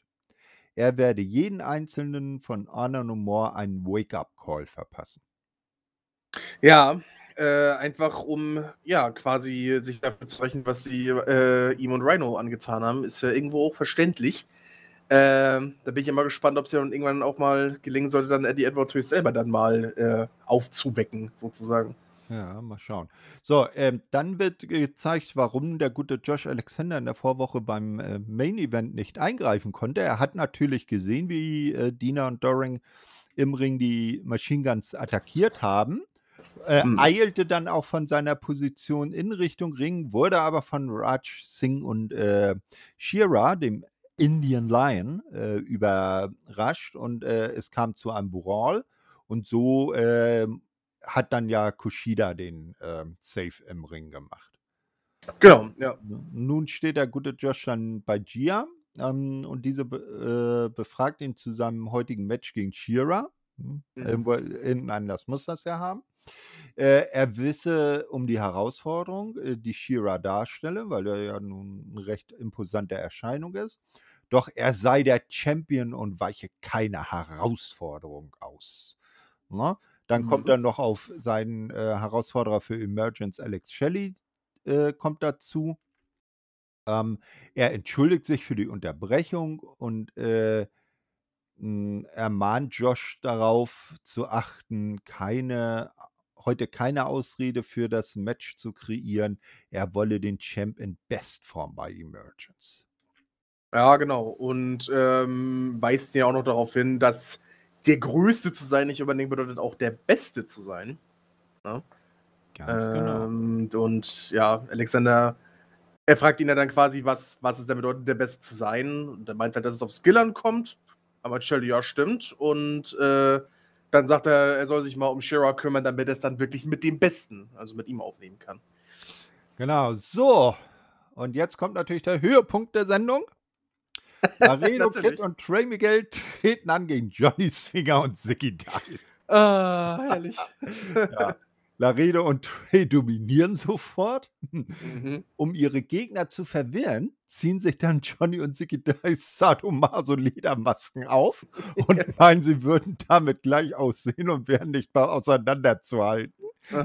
Er werde jeden einzelnen von Honor No More einen Wake-up-Call verpassen. Ja, äh, einfach um, ja, quasi sich dafür zu rechnen, was sie äh, ihm und Rhino angetan haben, ist ja irgendwo auch verständlich. Ähm, da bin ich immer gespannt, ob es ja dann irgendwann auch mal gelingen sollte, dann Eddie Edwards für sich selber dann mal äh, aufzuwecken, sozusagen. Ja, mal schauen. So, ähm, dann wird gezeigt, warum der gute Josh Alexander in der Vorwoche beim äh, Main Event nicht eingreifen konnte. Er hat natürlich gesehen, wie äh, Dina und Doring im Ring die Machine Guns attackiert haben. Äh, hm. eilte dann auch von seiner Position in Richtung Ring, wurde aber von Raj Singh und äh, Shira, dem Indian Lion, äh, überrascht und äh, es kam zu einem Brawl. Und so ähm, hat dann ja Kushida den ähm, Safe im Ring gemacht. Genau, ja. Nun steht der gute Josh dann bei Gia ähm, und diese be äh, befragt ihn zu seinem heutigen Match gegen Shira. Hm, mhm. Irgendwo hinten anders muss das ja haben. Äh, er wisse um die Herausforderung, äh, die Shira darstelle, weil er ja nun eine recht imposante Erscheinung ist. Doch er sei der Champion und weiche keine Herausforderung aus. Na? Ne? Dann mhm. kommt er noch auf seinen äh, Herausforderer für Emergence, Alex Shelley, äh, kommt dazu. Ähm, er entschuldigt sich für die Unterbrechung und äh, ermahnt Josh darauf zu achten, keine heute keine Ausrede für das Match zu kreieren. Er wolle den Champ in Bestform bei Emergence. Ja, genau. Und ähm, weist ja auch noch darauf hin, dass der Größte zu sein nicht unbedingt bedeutet, auch der Beste zu sein. Ja? Ne? Ganz genau. ähm, genau. Und ja, Alexander, er fragt ihn ja dann quasi, was, was es denn bedeutet, der Beste zu sein. Und er meint halt, dass es auf Skill ankommt. Aber Shelly, ja, stimmt. Und äh, dann sagt er, er soll sich mal um Shira kümmern, damit er es dann wirklich mit dem Besten, also mit ihm aufnehmen kann. Genau, so. Und jetzt kommt natürlich der Höhepunkt der Sendung. Laredo Kid und Trey Miguel treten an gegen Johnny Swinger und Zicky Dice. Ah, herrlich. ja. Laredo und Trey dominieren sofort. Mhm. Um ihre Gegner zu verwirren, ziehen sich dann Johnny und Zicky Dice Sadomaso Ledermasken auf und meinen, sie würden damit gleich aussehen und wären nicht mal auseinanderzuhalten.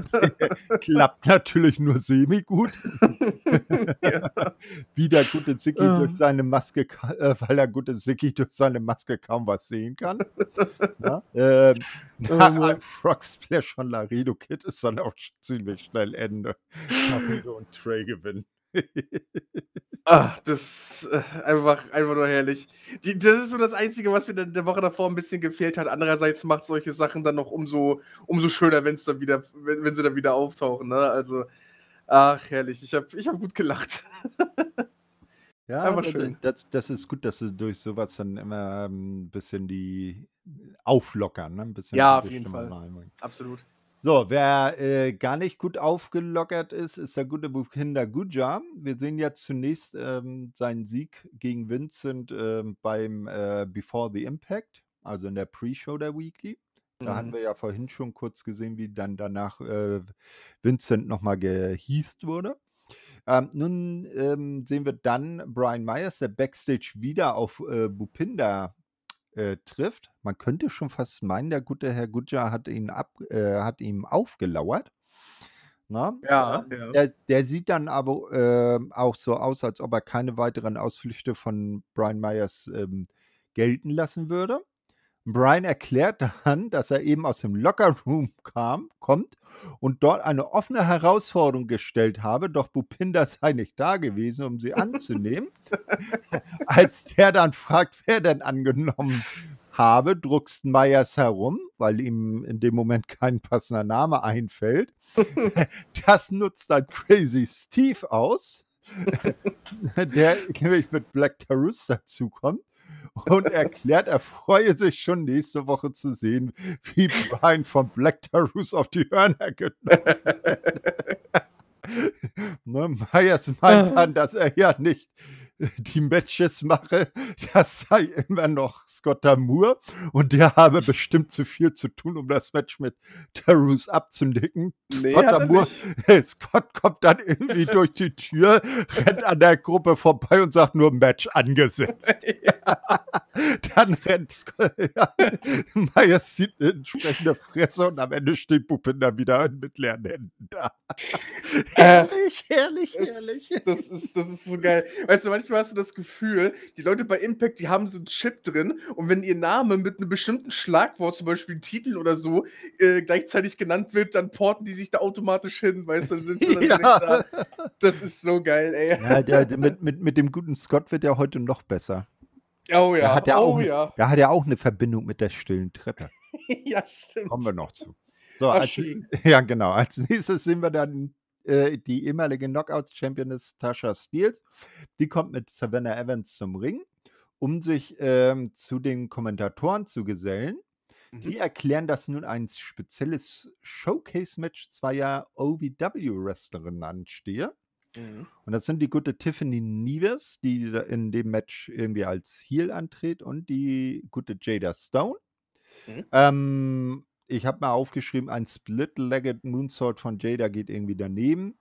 Klappt natürlich nur semi-gut. ja. Wie der gute Ziki uh. durch seine Maske, äh, weil der gute Ziki durch seine Maske kaum was sehen kann. ja? ähm, nach einem Frog Splash von Laredo Kid ist dann auch ziemlich schnell Ende. Laredo und Trey gewinnen. Ah, das äh, einfach, einfach nur herrlich. Die, das ist so das Einzige, was mir der Woche davor ein bisschen gefehlt hat. Andererseits macht solche Sachen dann noch umso, umso schöner, wenn's dann wieder, wenn, wenn sie dann wieder auftauchen. Ne? Also, ach, herrlich. Ich habe ich hab gut gelacht. ja, einfach schön. Das, das ist gut, dass sie durch sowas dann immer ein ähm, bisschen die auflockern. Ne? Ein bisschen ja, auf jeden Fall. Absolut. So, wer äh, gar nicht gut aufgelockert ist, ist der gute Bukinder Guja. Wir sehen jetzt zunächst ähm, seinen Sieg gegen Vincent ähm, beim äh, Before the Impact, also in der Pre-Show der Weekly. Da mhm. hatten wir ja vorhin schon kurz gesehen, wie dann danach äh, Vincent nochmal gehiest wurde. Ähm, nun ähm, sehen wir dann Brian Myers, der Backstage wieder auf äh, Bupinder äh, trifft. Man könnte schon fast meinen, der gute Herr Guja hat ihn ab, äh, hat ihm aufgelauert. Na? Ja, ähm, ja. Der, der, sieht dann aber äh, auch so aus, als ob er keine weiteren Ausflüchte von Brian Myers ähm, gelten lassen würde. Brian erklärt dann, dass er eben aus dem Lockerroom kam, kommt und dort eine offene Herausforderung gestellt habe, doch Bupinder sei nicht da gewesen, um sie anzunehmen. Als der dann fragt, wer denn angenommen habe, druckst Meyers herum, weil ihm in dem Moment kein passender Name einfällt. Das nutzt dann Crazy Steve aus, der nämlich mit Black Tarus dazukommt und erklärt, er freue sich schon nächste Woche zu sehen, wie Brian von Black Tarus auf die Hörner genommen ne, Myers meint dann, dass er ja nicht die Matches mache, das sei immer noch Scott Damour und der habe bestimmt zu viel zu tun, um das Match mit Terus abzunicken. Nee, Scott nicht. Scott kommt dann irgendwie durch die Tür, rennt an der Gruppe vorbei und sagt nur Match angesetzt. ja. Dann rennt Scott, ja, Myers sieht eine entsprechende Fresse und am Ende steht Bupinder wieder mit leeren Händen da. Äh, herrlich, herrlich, herrlich. Das ist, das ist so geil. Weißt du, manchmal hast du das Gefühl, die Leute bei Impact, die haben so einen Chip drin und wenn ihr Name mit einem bestimmten Schlagwort, zum Beispiel Titel oder so, äh, gleichzeitig genannt wird, dann porten die sich da automatisch hin, weißt du, dann sind sie dann direkt da. Ja. Das ist so geil, ey. Ja, der, der, mit, mit, mit dem guten Scott wird er heute noch besser. Oh Der ja, hat ja oh auch, ja. Da hat er auch eine Verbindung mit der stillen Treppe. ja, stimmt. Kommen wir noch zu. So, Ach, als, ja, genau. Als nächstes sehen wir dann äh, die ehemalige Knockouts-Championess Tasha Steels. Die kommt mit Savannah Evans zum Ring, um sich ähm, zu den Kommentatoren zu gesellen. Die Mhm. erklären, dass nun ein spezielles Showcase-Match zweier OVW-Wrestlerinnen anstehe. Mhm. Und das sind die gute Tiffany Neves, die in dem Match irgendwie als Heel antritt, und die gute Jada Stone. Mhm. Ähm, ich habe mal aufgeschrieben, ein Split-Legged Moonsault von Jada geht irgendwie daneben.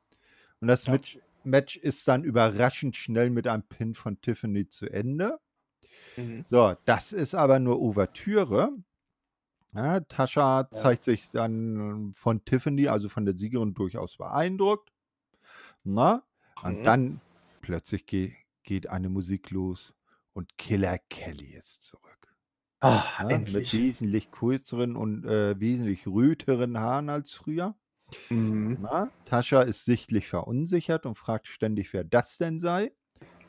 Und das Ja. Match, Match ist dann überraschend schnell mit einem Pin von Tiffany zu Ende. Mhm. So, das ist aber nur Ouvertüre. Ja, Tascha zeigt sich dann von Tiffany, also von der Siegerin, durchaus beeindruckt. Na? Und Mhm. dann plötzlich ge geht eine Musik los und Killer Kelly ist zurück. Ah, Ja, mit endlich. wesentlich kürzeren und äh, wesentlich röteren Haaren als früher. Mhm. Na? Tascha ist sichtlich verunsichert und fragt ständig, wer das denn sei.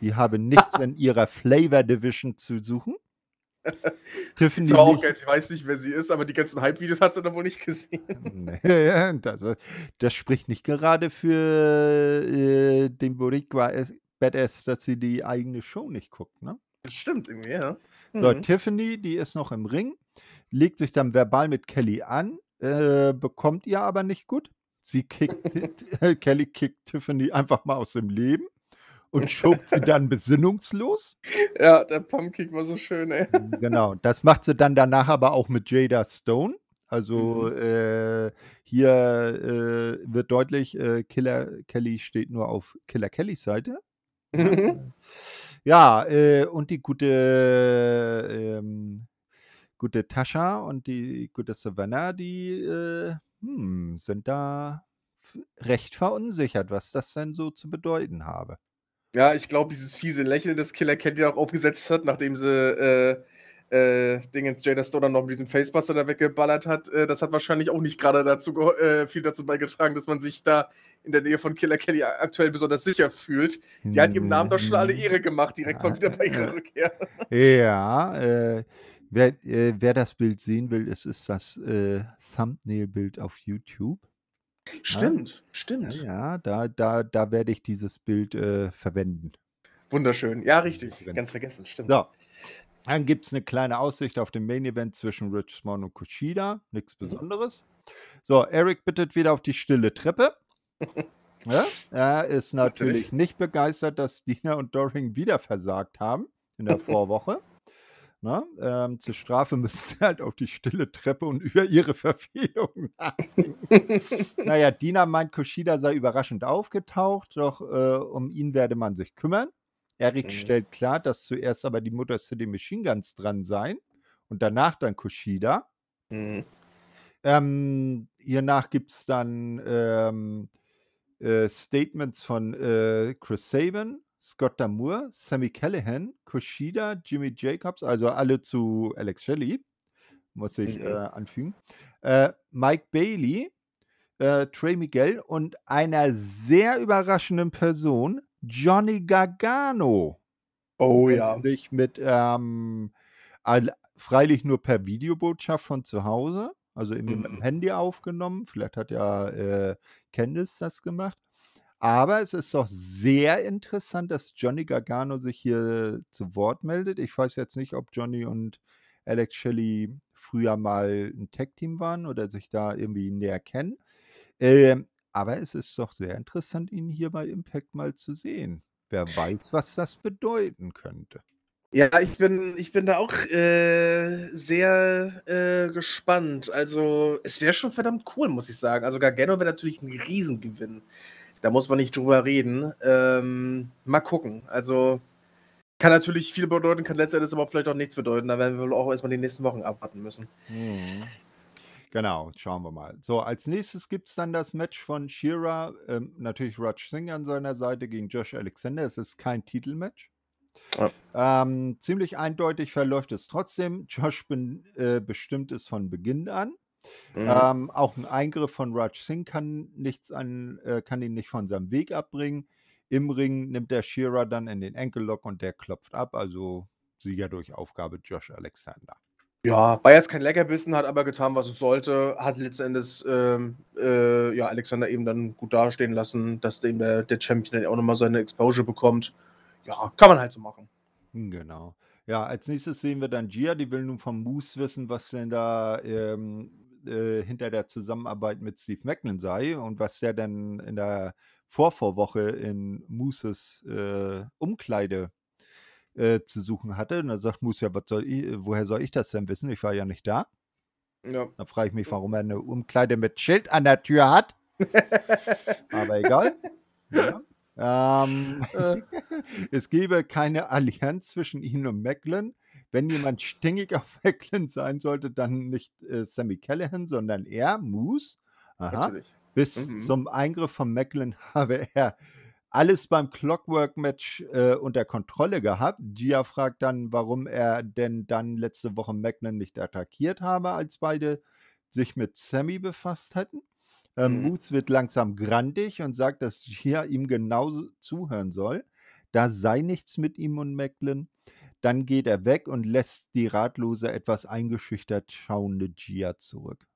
Die habe nichts in ihrer Flavor Division zu suchen. Tiffany nicht- geil. Ich weiß nicht, wer sie ist, aber die ganzen Hype-Videos hat sie dann wohl nicht gesehen. Das, äh, das spricht nicht gerade für äh, den Boricua Badass, dass sie die eigene Show nicht guckt. Ne? Das stimmt irgendwie, ja. So, Mhm. Tiffany, die ist noch im Ring, legt sich dann verbal mit Kelly an, äh, bekommt ihr aber nicht gut. Sie kickt, äh, Kelly kickt Tiffany einfach mal aus dem Leben und schobt sie dann besinnungslos. Ja, der Pumpkick war so schön, ey. Genau, das macht sie dann danach aber auch mit Jada Stone. Also Mhm. äh, hier äh, wird deutlich, äh, Killer Kelly steht nur auf Killer Kellys Seite. Mhm. Ja, äh, und die gute, ähm, gute Tascha und die gute Savannah, die äh, hm, sind da recht verunsichert, was das denn so zu bedeuten habe. Ja, ich glaube, dieses fiese Lächeln, das Killer Candy auch aufgesetzt hat, nachdem sie äh, äh, Dingens Jada Stone dann noch mit diesem Facebuster da weggeballert hat, äh, das hat wahrscheinlich auch nicht gerade dazu äh, viel dazu beigetragen, dass man sich da in der Nähe von Killer Kelly aktuell besonders sicher fühlt. Die hat ihrem Namen doch schon alle Ehre gemacht, direkt mal wieder bei ihrer Rückkehr. Ja, äh, wer, äh, wer das Bild sehen will, es ist das äh, Thumbnail-Bild auf YouTube. Stimmt, Ja, stimmt. ja da, da, da werde ich dieses Bild äh, verwenden. Wunderschön. Ja, richtig. Ganz vergessen, stimmt. So, dann gibt es eine kleine Aussicht auf den Main-Event zwischen Richmond und Kushida. Nichts Mhm. Besonderes. So, Eric bittet wieder auf die stille Treppe. Ja, er ist natürlich Natürlich. nicht begeistert, dass Dina und Doring wieder versagt haben in der Vorwoche. Na, ähm, zur Strafe müssen sie halt auf die stille Treppe und über ihre Verfehlungen nachdenken. naja, Dina meint, Kushida sei überraschend aufgetaucht, doch äh, um ihn werde man sich kümmern. Eric Mhm. stellt klar, dass zuerst aber die Mutter City Machine Guns dran seien und danach dann Kushida. Mhm. Ähm, hiernach gibt es dann ähm, äh, Statements von äh, Chris Sabin, Scott Damour, Sammy Callahan, Kushida, Jimmy Jacobs, also alle zu Alex Shelley, muss ich Mhm. äh, anfügen. Äh, Mike Bailey, äh, Trey Miguel und einer sehr überraschenden Person, Johnny Gargano Oh ja. sich mit ähm, freilich nur per Videobotschaft von zu Hause, also irgendwie mit dem Mhm. Handy aufgenommen. Vielleicht hat ja äh, Candice das gemacht. Aber es ist doch sehr interessant, dass Johnny Gargano sich hier zu Wort meldet. Ich weiß jetzt nicht, ob Johnny und Alex Shelley früher mal ein Tag-Team waren oder sich da irgendwie näher kennen. Ähm, aber es ist doch sehr interessant, ihn hier bei Impact mal zu sehen. wer weiß, was das bedeuten könnte. Ja, ich bin, ich bin da auch äh, sehr äh, gespannt. Also, es wäre schon verdammt cool, muss ich sagen. Also, Gargano wäre natürlich ein Riesengewinn. Da muss man nicht drüber reden. Ähm, mal gucken. Also, kann natürlich viel bedeuten, kann letztendlich aber vielleicht auch nichts bedeuten. Da werden wir wohl auch erstmal die nächsten Wochen abwarten müssen. Mhm. Genau, schauen wir mal. So, als nächstes gibt es dann das Match von Shira. Ähm, natürlich Raj Singh an seiner Seite gegen Josh Alexander. Es ist kein Titelmatch. Ja. Ähm, ziemlich eindeutig verläuft es trotzdem. Josh bin, äh, bestimmt es von Beginn an. Mhm. Ähm, auch ein Eingriff von Raj Singh kann, nichts an, äh, kann ihn nicht von seinem Weg abbringen. Im Ring nimmt der Shira dann in den Enkellock und der klopft ab. Also Sieger durch Aufgabe Josh Alexander. Ja, war jetzt kein Leckerbissen, hat aber getan, was es sollte. Hat letztendlich ähm, äh, ja, Alexander eben dann gut dastehen lassen, dass eben der, der Champion dann auch nochmal seine Exposure bekommt. Ja, kann man halt so machen. Genau. Ja, als nächstes sehen wir dann Gia, die will nun vom Moose wissen, was denn da ähm, äh, hinter der Zusammenarbeit mit Steve Macklin sei und was der denn in der Vorvorwoche in Mooses äh, Umkleide äh, zu suchen hatte. Und da sagt Moose, ja, was soll ich, woher soll ich das denn wissen? Ich war ja nicht da. Ja. Da frage ich mich, warum er eine Umkleide mit Schild an der Tür hat. Aber egal. Ja. Ähm, Äh. es gebe keine Allianz zwischen ihnen und Macklin. Wenn jemand stinkig auf Macklin sein sollte, dann nicht äh, Sammy Callahan, sondern er, Moose. Aha. Natürlich. Bis Mhm. zum Eingriff von Macklin habe er alles beim Clockwork-Match äh, unter Kontrolle gehabt. Gia fragt dann, warum er denn dann letzte Woche Macklin nicht attackiert habe, als beide sich mit Sammy befasst hätten. Ähm, Mhm. Moose wird langsam grandig und sagt, dass Gia ihm genauso zuhören soll. Da sei nichts mit ihm und Macklin. Dann geht er weg und lässt die ratlose, etwas eingeschüchtert schauende Gia zurück.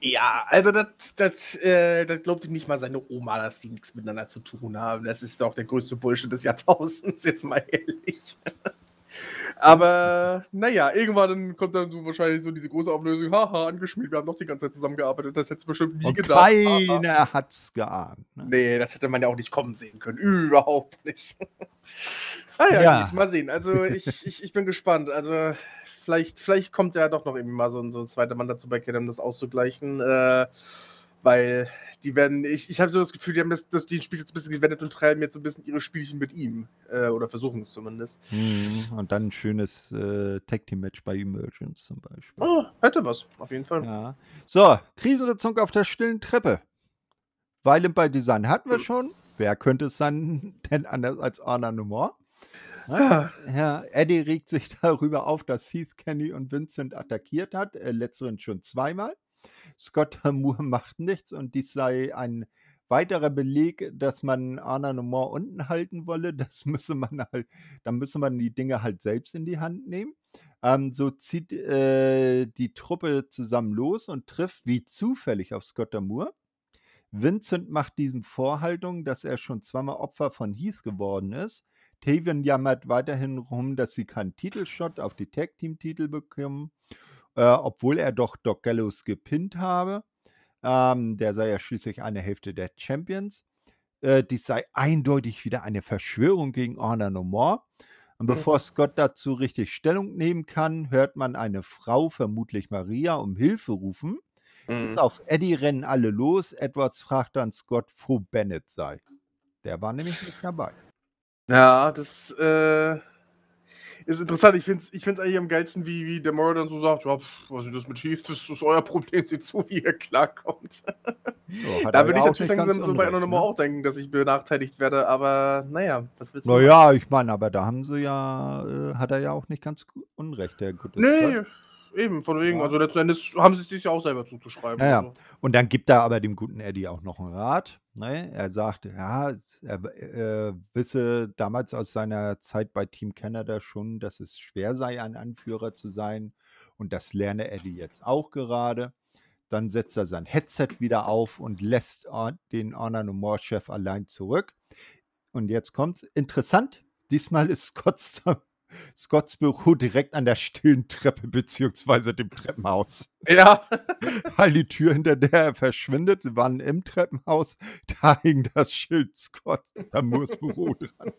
Ja, also das, das, äh, das glaubt ihm nicht mal seine Oma, dass die nichts miteinander zu tun haben. Das ist doch der größte Bullshit des Jahrtausends, jetzt mal ehrlich. Aber naja, irgendwann kommt dann so wahrscheinlich so diese große Auflösung, haha, angeschmiert, wir haben doch die ganze Zeit zusammengearbeitet, das hättest du bestimmt nie Und gedacht. haha. keiner hat's geahnt. Ne? Nee, das hätte man ja auch nicht kommen sehen können. Überhaupt nicht. ah ja, Ja. gut, mal sehen. Also ich, ich, ich bin gespannt. Also vielleicht, vielleicht kommt ja doch noch irgendwie mal so ein, so ein zweiter Mann dazu bei Kid, um das auszugleichen. Äh, weil die werden, ich, ich habe so das Gefühl, die haben das, das, die Spiel jetzt ein bisschen gewendet und treiben jetzt so ein bisschen ihre Spielchen mit ihm. Äh, oder versuchen es zumindest. Mhm. Und dann ein schönes äh, Tag Team Match bei Emergence zum Beispiel. Oh, hätte was, auf jeden Fall. Ja. So, Krisensitzung auf der stillen Treppe. Violent by Design hatten wir schon. Wer könnte es sein denn anders als Anna Nummer? Ah, Ja, Eddie regt sich darüber auf, dass Heath Kenny und Vincent attackiert hat, äh, letzteren schon zweimal. Scott Moore macht nichts und dies sei ein weiterer Beleg, dass man Anna Nummer unten halten wolle. Das müsse man halt, da müsse man die Dinge halt selbst in die Hand nehmen. Ähm, so zieht äh, die Truppe zusammen los und trifft wie zufällig auf Scott Moore. Vincent macht diesem Vorhaltung, dass er schon zweimal Opfer von Heath geworden ist. Tavian jammert weiterhin rum, dass sie keinen Titelshot auf die Tag Team Titel bekommen, äh, obwohl er doch Doc Gallows gepinnt habe. Ähm, der sei ja schließlich eine Hälfte der Champions. Äh, dies sei eindeutig wieder eine Verschwörung gegen Honor No More. Und bevor Scott dazu richtig Stellung nehmen kann, hört man eine Frau, vermutlich Maria, um Hilfe rufen. Mhm. auf Eddie rennen alle los. Edwards fragt dann Scott, wo Bennett sei. Der war nämlich nicht dabei. Ja, das äh, ist interessant. Ich finde es ich find's eigentlich am geilsten, wie, wie der Maurer dann so sagt: Ja, pf, was ist das mit Chief? Das ist euer Problem. Seht zu, wie ihr klarkommt. Hat Da würde ja ich natürlich langsam so bei einer Nummer auch denken, dass ich benachteiligt werde. Aber naja, was willst du? Naja, ich meine, aber da haben sie ja, äh, hat er ja auch nicht ganz unrecht, der gute Nee, Scott. Eben, von wegen. Ja. Also letzten Endes haben sie es sich ja auch selber zuzuschreiben. Ja. Also. Und dann gibt er aber dem guten Eddie auch noch einen Rat. Ne? Er sagt, ja, er äh, wisse damals aus seiner Zeit bei Team Canada schon, dass es schwer sei, ein Anführer zu sein. Und das lerne Eddie jetzt auch gerade. Dann setzt er sein Headset wieder auf und lässt den Honor No More Chef allein zurück. Und jetzt kommt's. Interessant. Diesmal ist Scott Scotts Büro direkt an der stillen Treppe beziehungsweise dem Treppenhaus. Ja. Weil die Tür, hinter der er verschwindet, sie waren im Treppenhaus, da hing das Schild Scott Moores Büro dran.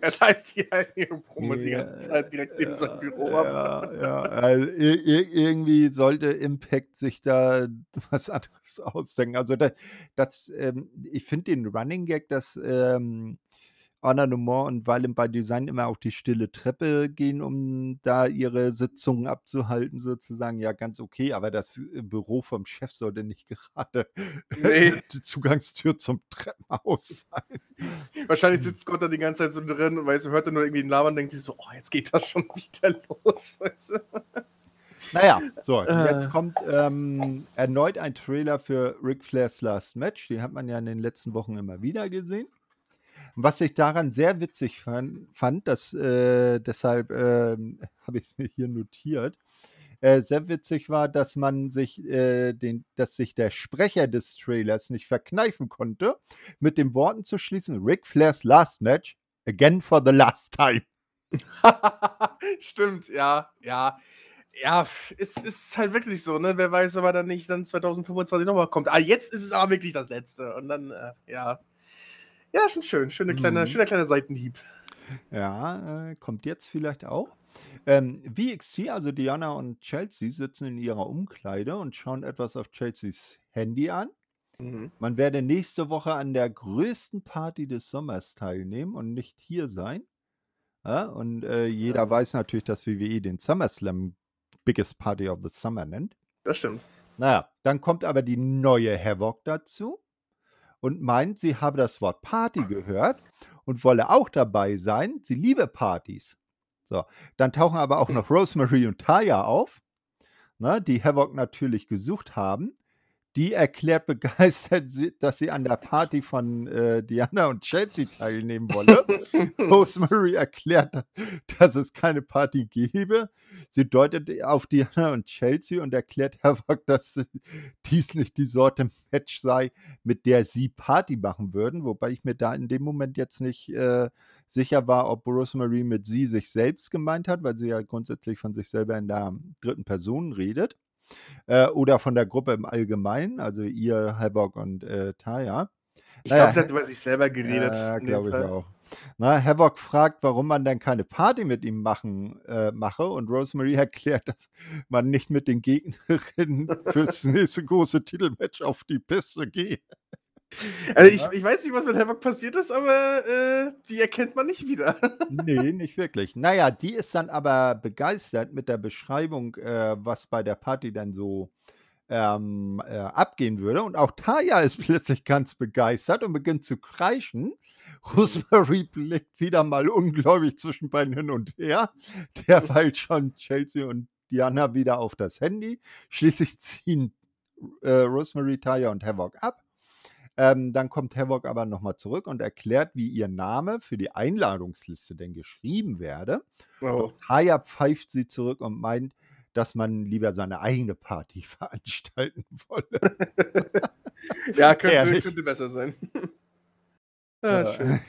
Das heißt, die ihre Promos die ganze Zeit direkt neben seinem Büro ab. Ja, ja. Also, irgendwie sollte Impact sich da was anderes ausdenken. Also das, das ähm, ich finde den Running Gag, dass ähm, More und Violent by Design immer auf die stille Treppe gehen, um da ihre Sitzungen abzuhalten, sozusagen. Ja, ganz okay, aber das äh, Büro vom Chef sollte nicht gerade Nee. die Zugangstür zum Treppenhaus sein. Wahrscheinlich sitzt Scott da die ganze Zeit so drin und weißt du, hört er nur irgendwie den Labern und denkt sich so, oh, jetzt geht das schon wieder los. Weißt du? Naja, so, Äh. jetzt kommt ähm, erneut ein Trailer für Ric Flairs Last Match. Den hat man ja in den letzten Wochen immer wieder gesehen. Was ich daran sehr witzig fand, fand dass, äh, deshalb ähm, habe ich es mir hier notiert, äh, sehr witzig war, dass man sich, äh, den, dass sich der Sprecher des Trailers nicht verkneifen konnte, mit den Worten zu schließen: Ric Flairs Last Match, again for the last time. Stimmt, ja, ja. Ja, es ist halt wirklich so, ne? Wer weiß, ob er dann nicht dann 2025 nochmal kommt. Ah, jetzt ist es aber wirklich das letzte. Und dann, äh, ja. Ja, schon schön. Schöne kleine, Mhm. schöner kleiner Seitenhieb. Ja, äh, kommt jetzt vielleicht auch. Ähm, VXC, also Diana und Chelsea, sitzen in ihrer Umkleide und schauen etwas auf Chelseas Handy an. Mhm. Man werde nächste Woche an der größten Party des Sommers teilnehmen und nicht hier sein. Ja, und äh, jeder Ja. weiß natürlich, dass WWE den SummerSlam Biggest Party of the Summer nennt. Das stimmt. Naja, dann kommt aber die neue Havoc dazu und meint, sie habe das Wort Party gehört und wolle auch dabei sein. Sie liebe Partys. So, dann tauchen aber auch noch Rosemary und Taya auf, ne, die Havoc natürlich gesucht haben. Die erklärt begeistert, dass sie an der Party von äh, Diana und Chelsea teilnehmen wolle. Rosemary erklärt, dass es keine Party gebe. Sie deutet auf Diana und Chelsea und erklärt Havoc, dass dies nicht die Sorte Match sei, mit der sie Party machen würden. Wobei ich mir da in dem Moment jetzt nicht äh, sicher war, ob Rosemary mit sie sich selbst gemeint hat, weil sie ja grundsätzlich von sich selber in der dritten Person redet. Äh, oder von der Gruppe im Allgemeinen, also ihr, Havoc und äh, Taya. Ich glaube, sie hat über sich selber geredet. Ja, glaube ich auch. Na, Havoc fragt, warum man denn keine Party mit ihm machen äh, mache und Rosemary erklärt, dass man nicht mit den Gegnerinnen fürs nächste große Titelmatch auf die Piste gehe. Also ich, Ja. ich weiß nicht, was mit Havoc passiert ist, aber äh, die erkennt man nicht wieder. Nee, nicht wirklich. Naja, die ist dann aber begeistert mit der Beschreibung, äh, was bei der Party dann so ähm, äh, abgehen würde. Und auch Taya ist plötzlich ganz begeistert und beginnt zu kreischen. Rosemary blickt wieder mal ungläubig zwischen beiden hin und her. Derweil schauen Chelsea und Diana wieder auf das Handy. Schließlich ziehen äh, Rosemary, Taya und Havoc ab. Ähm, dann kommt Havoc aber nochmal zurück und erklärt, wie ihr Name für die Einladungsliste denn geschrieben werde. Oh. Haya pfeift sie zurück und meint, dass man lieber seine eigene Party veranstalten wolle. Ja, könnte, könnte besser sein. ah, schön.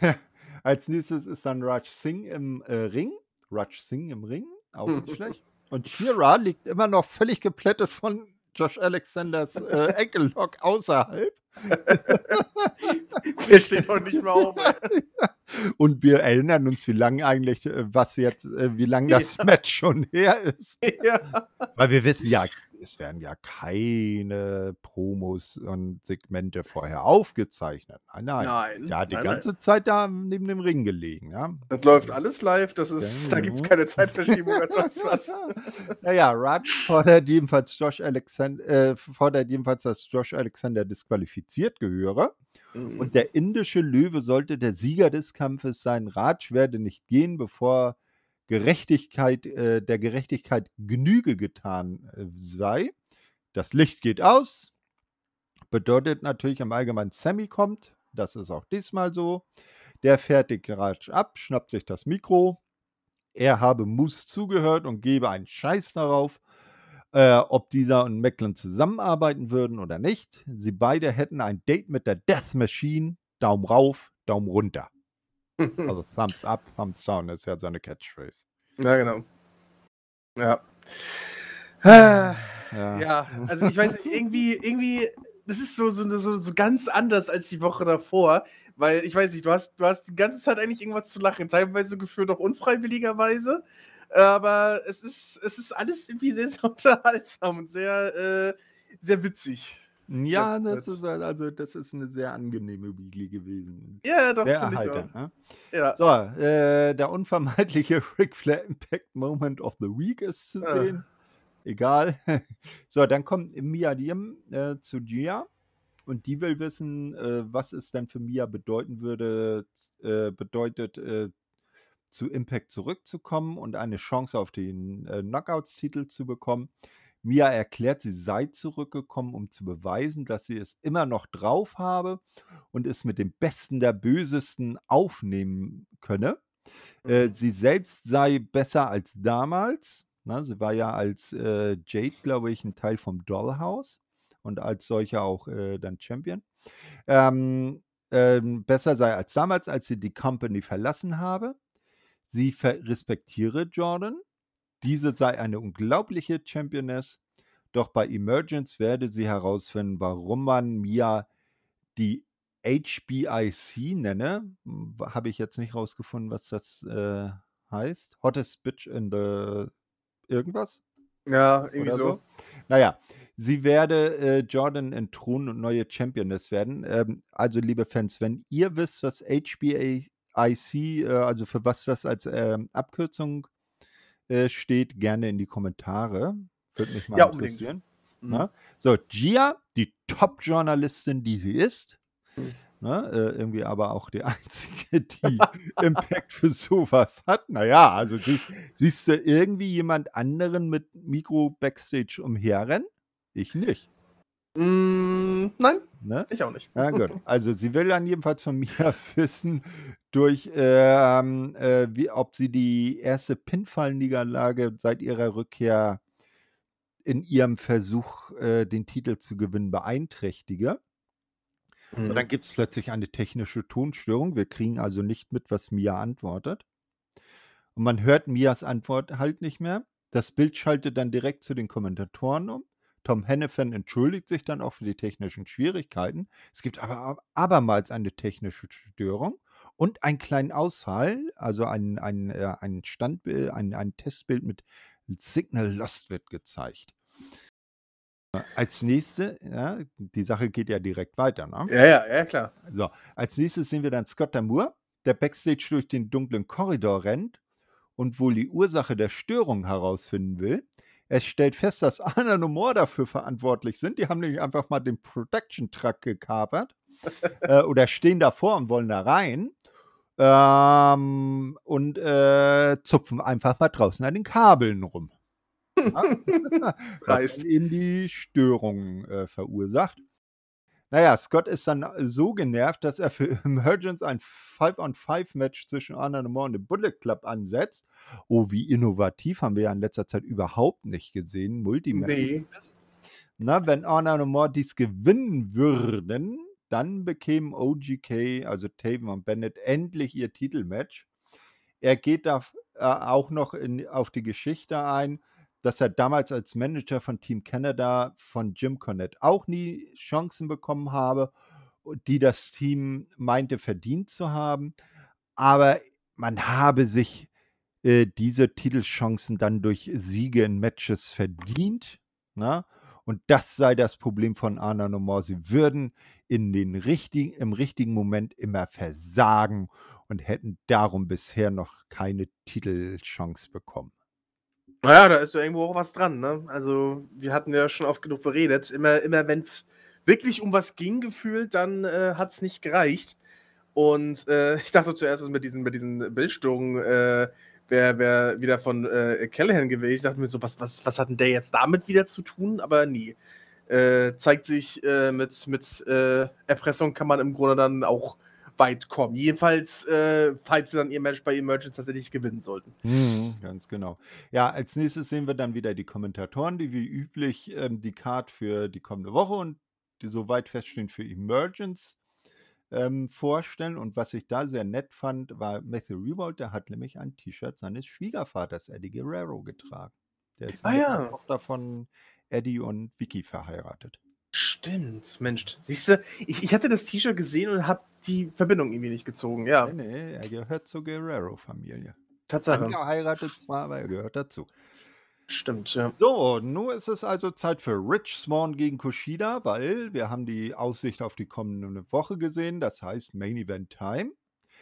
Als nächstes ist dann Raj Singh im äh, Ring. Raj Singh im Ring, auch nicht schlecht. Und Shira liegt immer noch völlig geplättet von Josh Alexanders äh, Enkellock außerhalb. Der steht doch nicht mehr auf. Und wir erinnern uns, wie lange eigentlich, äh, was jetzt, äh, wie lange das Match schon her ist. ja. Weil wir wissen ja, es werden ja keine Promos und Segmente vorher aufgezeichnet. Nein, nein. Nein. Der hat die nein, ganze Zeit da neben dem Ring gelegen, ja. nein. Das läuft alles live, das ist, da gibt es Genau. keine Zeitverschiebung oder sonst was. Naja, Raj fordert jedenfalls Josh Alexander, äh, fordert jedenfalls, dass Josh Alexander disqualifiziert gehöre. Mhm. Und der indische Löwe sollte der Sieger des Kampfes sein. Raj werde nicht gehen, bevor Gerechtigkeit, äh, der Gerechtigkeit Genüge getan äh, sei. Das Licht geht aus. Bedeutet natürlich im Allgemeinen, Sammy kommt. Das ist auch diesmal so. Der fertigt Raj ab, schnappt sich das Mikro. Er habe Moose zugehört und gebe einen Scheiß darauf, äh, ob dieser und Macklin zusammenarbeiten würden oder nicht. Sie beide hätten ein Date mit der Death Machine. Daumen rauf, Daumen runter. Also Thumbs up, Thumbs down ist ja seine Catchphrase. Ja, genau. Ja. Ah, Ja. Ja, also ich weiß nicht, irgendwie, irgendwie, das ist so, so, so, so ganz anders als die Woche davor, weil ich weiß nicht, du hast, du hast die ganze Zeit eigentlich irgendwas zu lachen, teilweise gefühlt auch unfreiwilligerweise, aber es ist, es ist alles irgendwie sehr, sehr unterhaltsam und sehr, äh, sehr witzig. Ja, Ja, das das- ist halt also das ist eine sehr angenehme Weekly gewesen. Ja, doch, Sehr erheiternd, ne? Ja. So, äh, der unvermeidliche Ric Flair Impact Moment of the Week ist zu Ah. sehen. Egal. So, dann kommt Mia Diem äh, zu Gia und die will wissen, äh, was es denn für Mia bedeuten würde, äh, bedeutet, äh, zu Impact zurückzukommen und eine Chance auf den äh, Knockouts-Titel zu bekommen. Mia erklärt, sie sei zurückgekommen, um zu beweisen, dass sie es immer noch drauf habe und es mit dem Besten der Bösesten aufnehmen könne. Äh, Mhm. sie selbst sei besser als damals. Na, sie war ja als äh, Jade, glaube ich, ein Teil vom Dollhouse und als solcher auch äh, dann Champion. Ähm, ähm, besser sei als damals, als sie die Company verlassen habe. Sie respektiere Jordan. Diese sei eine unglaubliche Championess. Doch bei Emergence werde sie herausfinden, warum man Mia die HBIC nenne. Hm, Habe ich jetzt nicht rausgefunden, was das äh, heißt. Hottest Bitch in the irgendwas? Ja, irgendwie so. so. Naja, sie werde äh, Jordan entthronen und neue Championess werden. Ähm, also, liebe Fans, wenn ihr wisst, was HBIC, äh, also für was das als ähm, Abkürzung äh, steht, gerne in die Kommentare. Würde mich mal Ja, interessieren. Mhm. Ne? So, Gia, die Top-Journalistin, die sie ist, Mhm. ne? äh, irgendwie aber auch die einzige, die Impact für sowas hat. Naja, also sie, siehst du irgendwie jemand anderen mit Mikro Backstage umherrennen? Ich nicht. Mm, nein, Ne? ich auch nicht. Ja, gut. Also sie will dann jedenfalls von mir wissen, durch ähm, äh, wie, ob sie die erste Pinfall-Niederlage seit ihrer Rückkehr in ihrem Versuch, äh, den Titel zu gewinnen, beeinträchtige. So, Mhm. dann gibt es plötzlich eine technische Tonstörung. Wir kriegen also nicht mit, was Mia antwortet. Und man hört Mias Antwort halt nicht mehr. Das Bild schaltet dann direkt zu den Kommentatoren um. Tom Hennefan entschuldigt sich dann auch für die technischen Schwierigkeiten. Es gibt aber ab- abermals eine technische Störung und einen kleinen Ausfall, also ein, ein, äh, ein Standbild, ein, ein Testbild mit Signal Lost wird gezeigt. Als nächste, ja, die Sache geht ja direkt weiter, ne? Ja, ja, ja, klar. So, als nächstes sehen wir dann Scott Damour, der Backstage durch den dunklen Korridor rennt und wohl die Ursache der Störung herausfinden will. Er stellt fest, dass Anna und Moore dafür verantwortlich sind. Die haben nämlich einfach mal den Protection Truck gekapert äh, oder stehen davor und wollen da rein ähm, und äh, zupfen einfach mal draußen an den Kabeln rum. Ja? Was eben die Störung äh, verursacht. Naja, Scott ist dann so genervt, dass er für Emergence ein 5-on-5-Match zwischen Anna Moore und dem Bullet Club ansetzt. Oh, wie innovativ haben wir ja in letzter Zeit überhaupt nicht gesehen. Multimatch. Nee. Na, wenn und Moore dies gewinnen würden, dann bekämen OGK, also Taven und Bennett, endlich ihr Titelmatch. Er geht da äh, auch noch in, auf die Geschichte ein, dass er damals als Manager von Team Canada von Jim Cornette auch nie Chancen bekommen habe, die das Team meinte verdient zu haben. Aber man habe sich äh, diese Titelchancen dann durch Siege in Matches verdient. Na? Und das sei das Problem von Anna Nomor. Sie würden in den richtigen, im richtigen Moment immer versagen und hätten darum bisher noch keine Titelchance bekommen. Naja, da ist ja irgendwo auch was dran, ne? Also, wir hatten ja schon oft genug beredet. Immer, immer wenn es wirklich um was ging, gefühlt, dann äh, hat es nicht gereicht. Und äh, ich dachte zuerst, dass mit diesen, mit diesen Bildstörungen äh, wäre wär wieder von äh, Callahan gewesen. Ich dachte mir so, was, was, was hat denn der jetzt damit wieder zu tun? Aber nie. Äh, zeigt sich, äh, mit, mit äh, Erpressung kann man im Grunde dann auch weit kommen. Jedenfalls, äh, falls sie dann ihr Match bei Emergence tatsächlich gewinnen sollten. Mhm, ganz genau. Ja, als nächstes sehen wir dann wieder die Kommentatoren, die wie üblich ähm, die Card für die kommende Woche und die soweit feststehen für Emergence ähm, vorstellen. Und was ich da sehr nett fand, war Matthew Revolt, der hat nämlich ein T-Shirt seines Schwiegervaters Eddie Guerrero getragen. Der ist Ah, mit ja. der Tochter von Eddie und Vicky verheiratet. Stimmt, Mensch. Siehst du, ich, ich hatte das T-Shirt gesehen und habe die Verbindung irgendwie nicht gezogen. Ja, Nee, nee, er gehört zur Guerrero-Familie. Tatsache. Angeheiratet zwar, aber er gehört dazu. Stimmt, ja. So, nun ist es also Zeit für Rich Swan gegen Kushida, weil wir haben die Aussicht auf die kommende Woche gesehen. Das heißt Main Event Time.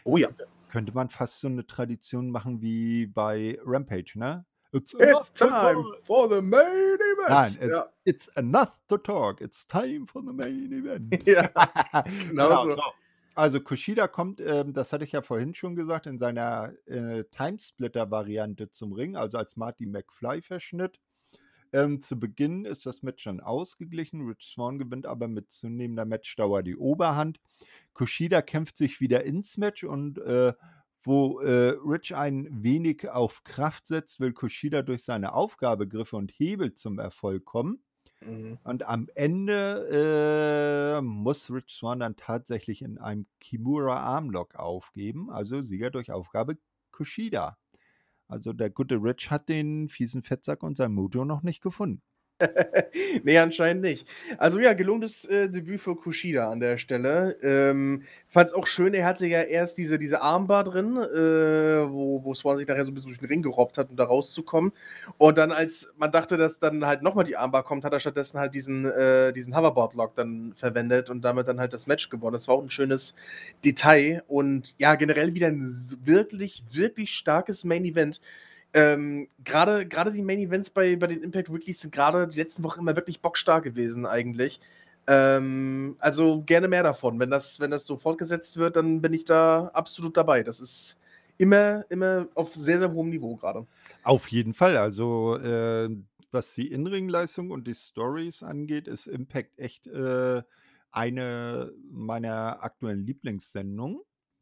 Oh ja. Könnte man fast so eine Tradition machen wie bei Rampage, ne? It's It's time for the main event. Nein, ja. It's enough to talk. It's time for the main event. ja. genau so. so. Also Kushida kommt, ähm, das hatte ich ja vorhin schon gesagt, in seiner äh, Timesplitter-Variante zum Ring, also als Marty McFly-Verschnitt. Ähm, zu Beginn ist das Match schon ausgeglichen. Rich Swan gewinnt aber mit zunehmender Matchdauer die Oberhand. Kushida kämpft sich wieder ins Match und äh, wo äh, Rich ein wenig auf Kraft setzt, will Kushida durch seine Aufgabegriffe und Hebel zum Erfolg kommen. Mhm. Und am Ende äh, muss Rich Swan dann tatsächlich in einem Kimura Armlock aufgeben, also Sieger durch Aufgabe Kushida. Also der gute Rich hat den fiesen Fettsack und sein Mojo noch nicht gefunden. nee, anscheinend nicht. Also ja, gelungenes äh, Debüt für Kushida an der Stelle. Ähm, fand's auch schön, er hatte ja erst diese, diese Armbar drin, äh, wo, wo Swan sich nachher so ein bisschen durch den Ring gerobbt hat, um da rauszukommen. Und dann, als man dachte, dass dann halt nochmal die Armbar kommt, hat er stattdessen halt diesen, äh, diesen Hoverboard-Lock dann verwendet und damit dann halt das Match gewonnen. Das war auch ein schönes Detail und ja, generell wieder ein wirklich, wirklich starkes Main-Event. Ähm, gerade gerade die Main Events bei, bei den Impact Weeklies sind gerade die letzten Wochen immer wirklich bockstark gewesen, eigentlich. Ähm, also gerne mehr davon. Wenn das, wenn das so fortgesetzt wird, dann bin ich da absolut dabei. Das ist immer, immer auf sehr, sehr hohem Niveau gerade. Auf jeden Fall. Also äh, was die Inringleistung und die Stories angeht, ist Impact echt äh, eine meiner aktuellen Lieblingssendungen.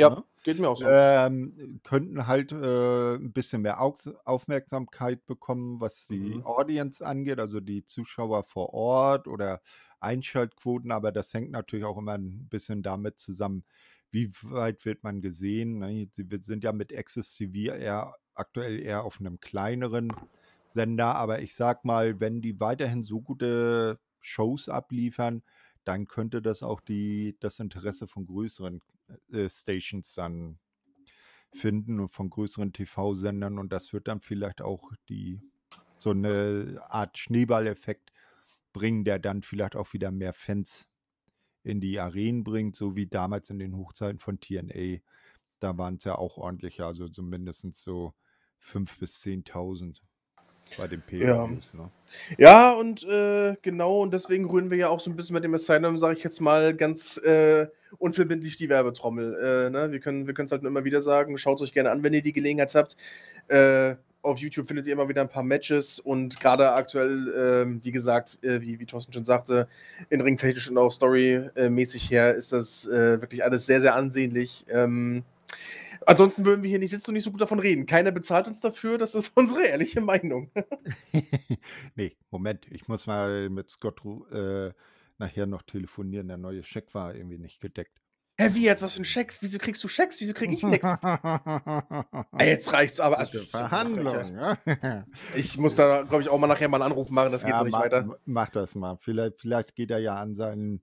Ne? geht mir auch so. ähm, könnten halt äh, ein bisschen mehr Au Aufmerksamkeit bekommen, was die Mhm. Audience angeht, also die Zuschauer vor Ort oder Einschaltquoten, aber das hängt natürlich auch immer ein bisschen damit zusammen, wie weit wird man gesehen. Ne? Sie sind ja mit Access TV eher aktuell eher auf einem kleineren Sender, aber ich sag mal, wenn die weiterhin so gute Shows abliefern, dann könnte das auch die, das Interesse von größeren äh, Stations dann finden und von größeren TV-Sendern und das wird dann vielleicht auch die so eine Art Schneeballeffekt bringen, der dann vielleicht auch wieder mehr Fans in die Arenen bringt, so wie damals in den Hochzeiten von TNA. Da waren es ja auch ordentlicher, also so so 5.000 bis 10.000 bei den Pay-Per-Views. Ne? Ja, und äh, genau, und deswegen rühren wir ja auch so ein bisschen mit dem Asylum, sage ich jetzt mal, ganz äh, unverbindlich die Werbetrommel. Äh, ne? Wir können wir es halt nur immer wieder sagen, schaut es euch gerne an, wenn ihr die Gelegenheit habt. Äh, auf YouTube findet ihr immer wieder ein paar Matches und gerade aktuell, ähm, wie gesagt, äh, wie, wie Thorsten schon sagte, in ringtechnisch und auch storymäßig her ist das äh, wirklich alles sehr, sehr ansehnlich. Ähm, ansonsten würden wir hier nicht sitzen und nicht so gut davon reden. Keiner bezahlt uns dafür, das ist unsere ehrliche Meinung. nee, Moment, ich muss mal mit Scott äh, nachher noch telefonieren. Der neue Scheck war irgendwie nicht gedeckt. Hä, wie jetzt? Was für ein Scheck? Wieso kriegst du Schecks? Wieso krieg ich nichts? Ey, jetzt reicht's aber. Also, Verhandlung. Ja, Ich muss da, glaube ich, auch mal nachher mal einen Anruf machen, das geht so ja nicht mach, weiter. mach das mal. Vielleicht, vielleicht geht er ja an sein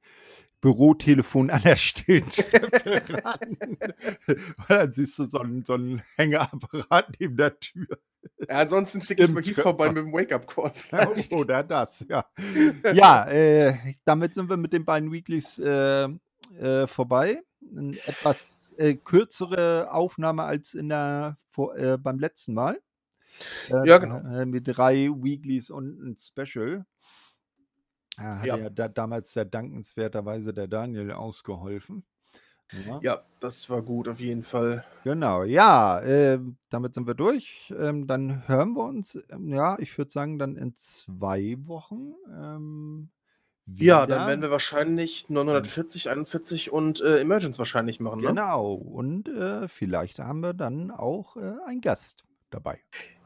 Bürotelefon an der Stilltreppe ran. Weil dann siehst du so einen, so einen Hängeapparat neben der Tür. Ja, ansonsten schicke ich mal Trepper. vorbei mit dem Wake-up-Call. Oder das, ja. Ja, äh, damit sind wir mit den beiden Weeklies äh, äh, vorbei. Eine etwas äh, kürzere Aufnahme als in der, vor, äh, beim letzten Mal. Ja, genau. Äh, mit drei Weeklies und ein Special. Äh, hat ja, Ja. da, damals der dankenswerterweise der Daniel ausgeholfen. Ja. Ja, das war gut, auf jeden Fall. Genau, ja, ähm, damit sind wir durch. Ähm, dann hören wir uns, ähm, ja, ich würde sagen, dann in zwei Wochen. Ähm, Ja, dann werden wir wahrscheinlich 940, 41 und äh, Emergence wahrscheinlich machen, ne? Genau, und äh, vielleicht haben wir dann auch äh, einen Gast dabei.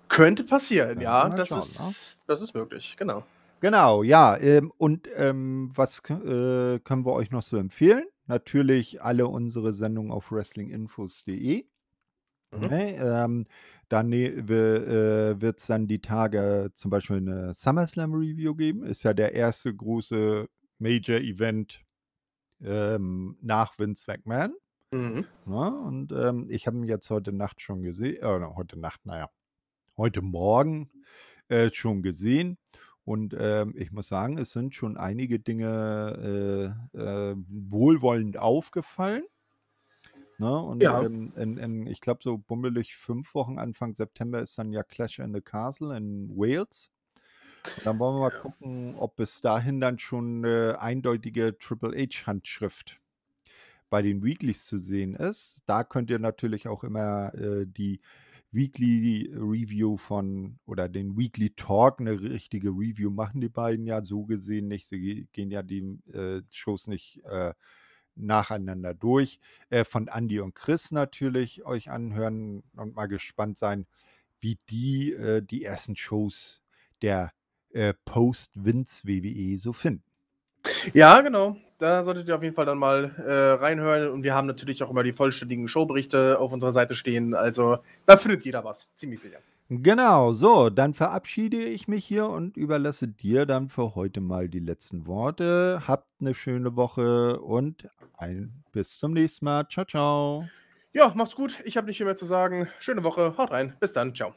Könnte passieren, Ja, ja, das, schauen, ist, ne? das ist möglich, genau. Genau, ja, ähm, und ähm, was äh, können wir euch noch so empfehlen? natürlich alle unsere Sendungen auf wrestlinginfos.de. Mhm. Ne, ähm, dann ne äh, wird's dann die Tage zum Beispiel eine SummerSlam Review geben. Ist ja der erste große Major Event, ähm, nach Vince McMahon. Mhm. Ne? Und, ähm, ich habe ihn jetzt heute Nacht schon gesehen äh, heute Nacht, na ja, heute Morgen, äh, schon gesehen. Und, ähm, ich muss sagen, es sind schon einige Dinge, äh, äh, wohlwollend aufgefallen. Ne? Und, Ja. ähm, in in ich glaube, so bummelig 5 Wochen, Anfang September ist dann ja Clash in the Castle in Wales. Und dann wollen wir mal Ja. gucken, ob bis dahin dann schon 'ne eindeutige Triple H Handschrift bei den Weeklys zu sehen ist. Da könnt ihr natürlich auch immer, äh, die Weekly Review von oder den Weekly Talk, 'ne richtige Review machen die beiden ja so gesehen nicht. Sie ge gehen ja die, äh, Shows nicht, äh, nacheinander durch. Äh, von Andi und Chris natürlich euch anhören und mal gespannt sein, wie die, äh, die ersten Shows der, äh, Post-Vince WWE so finden. Ja, genau. Da solltet ihr auf jeden Fall dann mal, äh, reinhören und wir haben natürlich auch immer die vollständigen Showberichte auf unserer Seite stehen. Also, da findet jeder was, ziemlich sicher. Genau, so, dann verabschiede ich mich hier und überlasse dir dann für heute mal die letzten Worte. Habt 'ne schöne Woche und ein bis zum nächsten Mal. Tschau, tschau. Ja, macht's gut. Ich habe nicht viel mehr zu sagen. Schöne Woche. Haut rein. Bis dann. Tschau.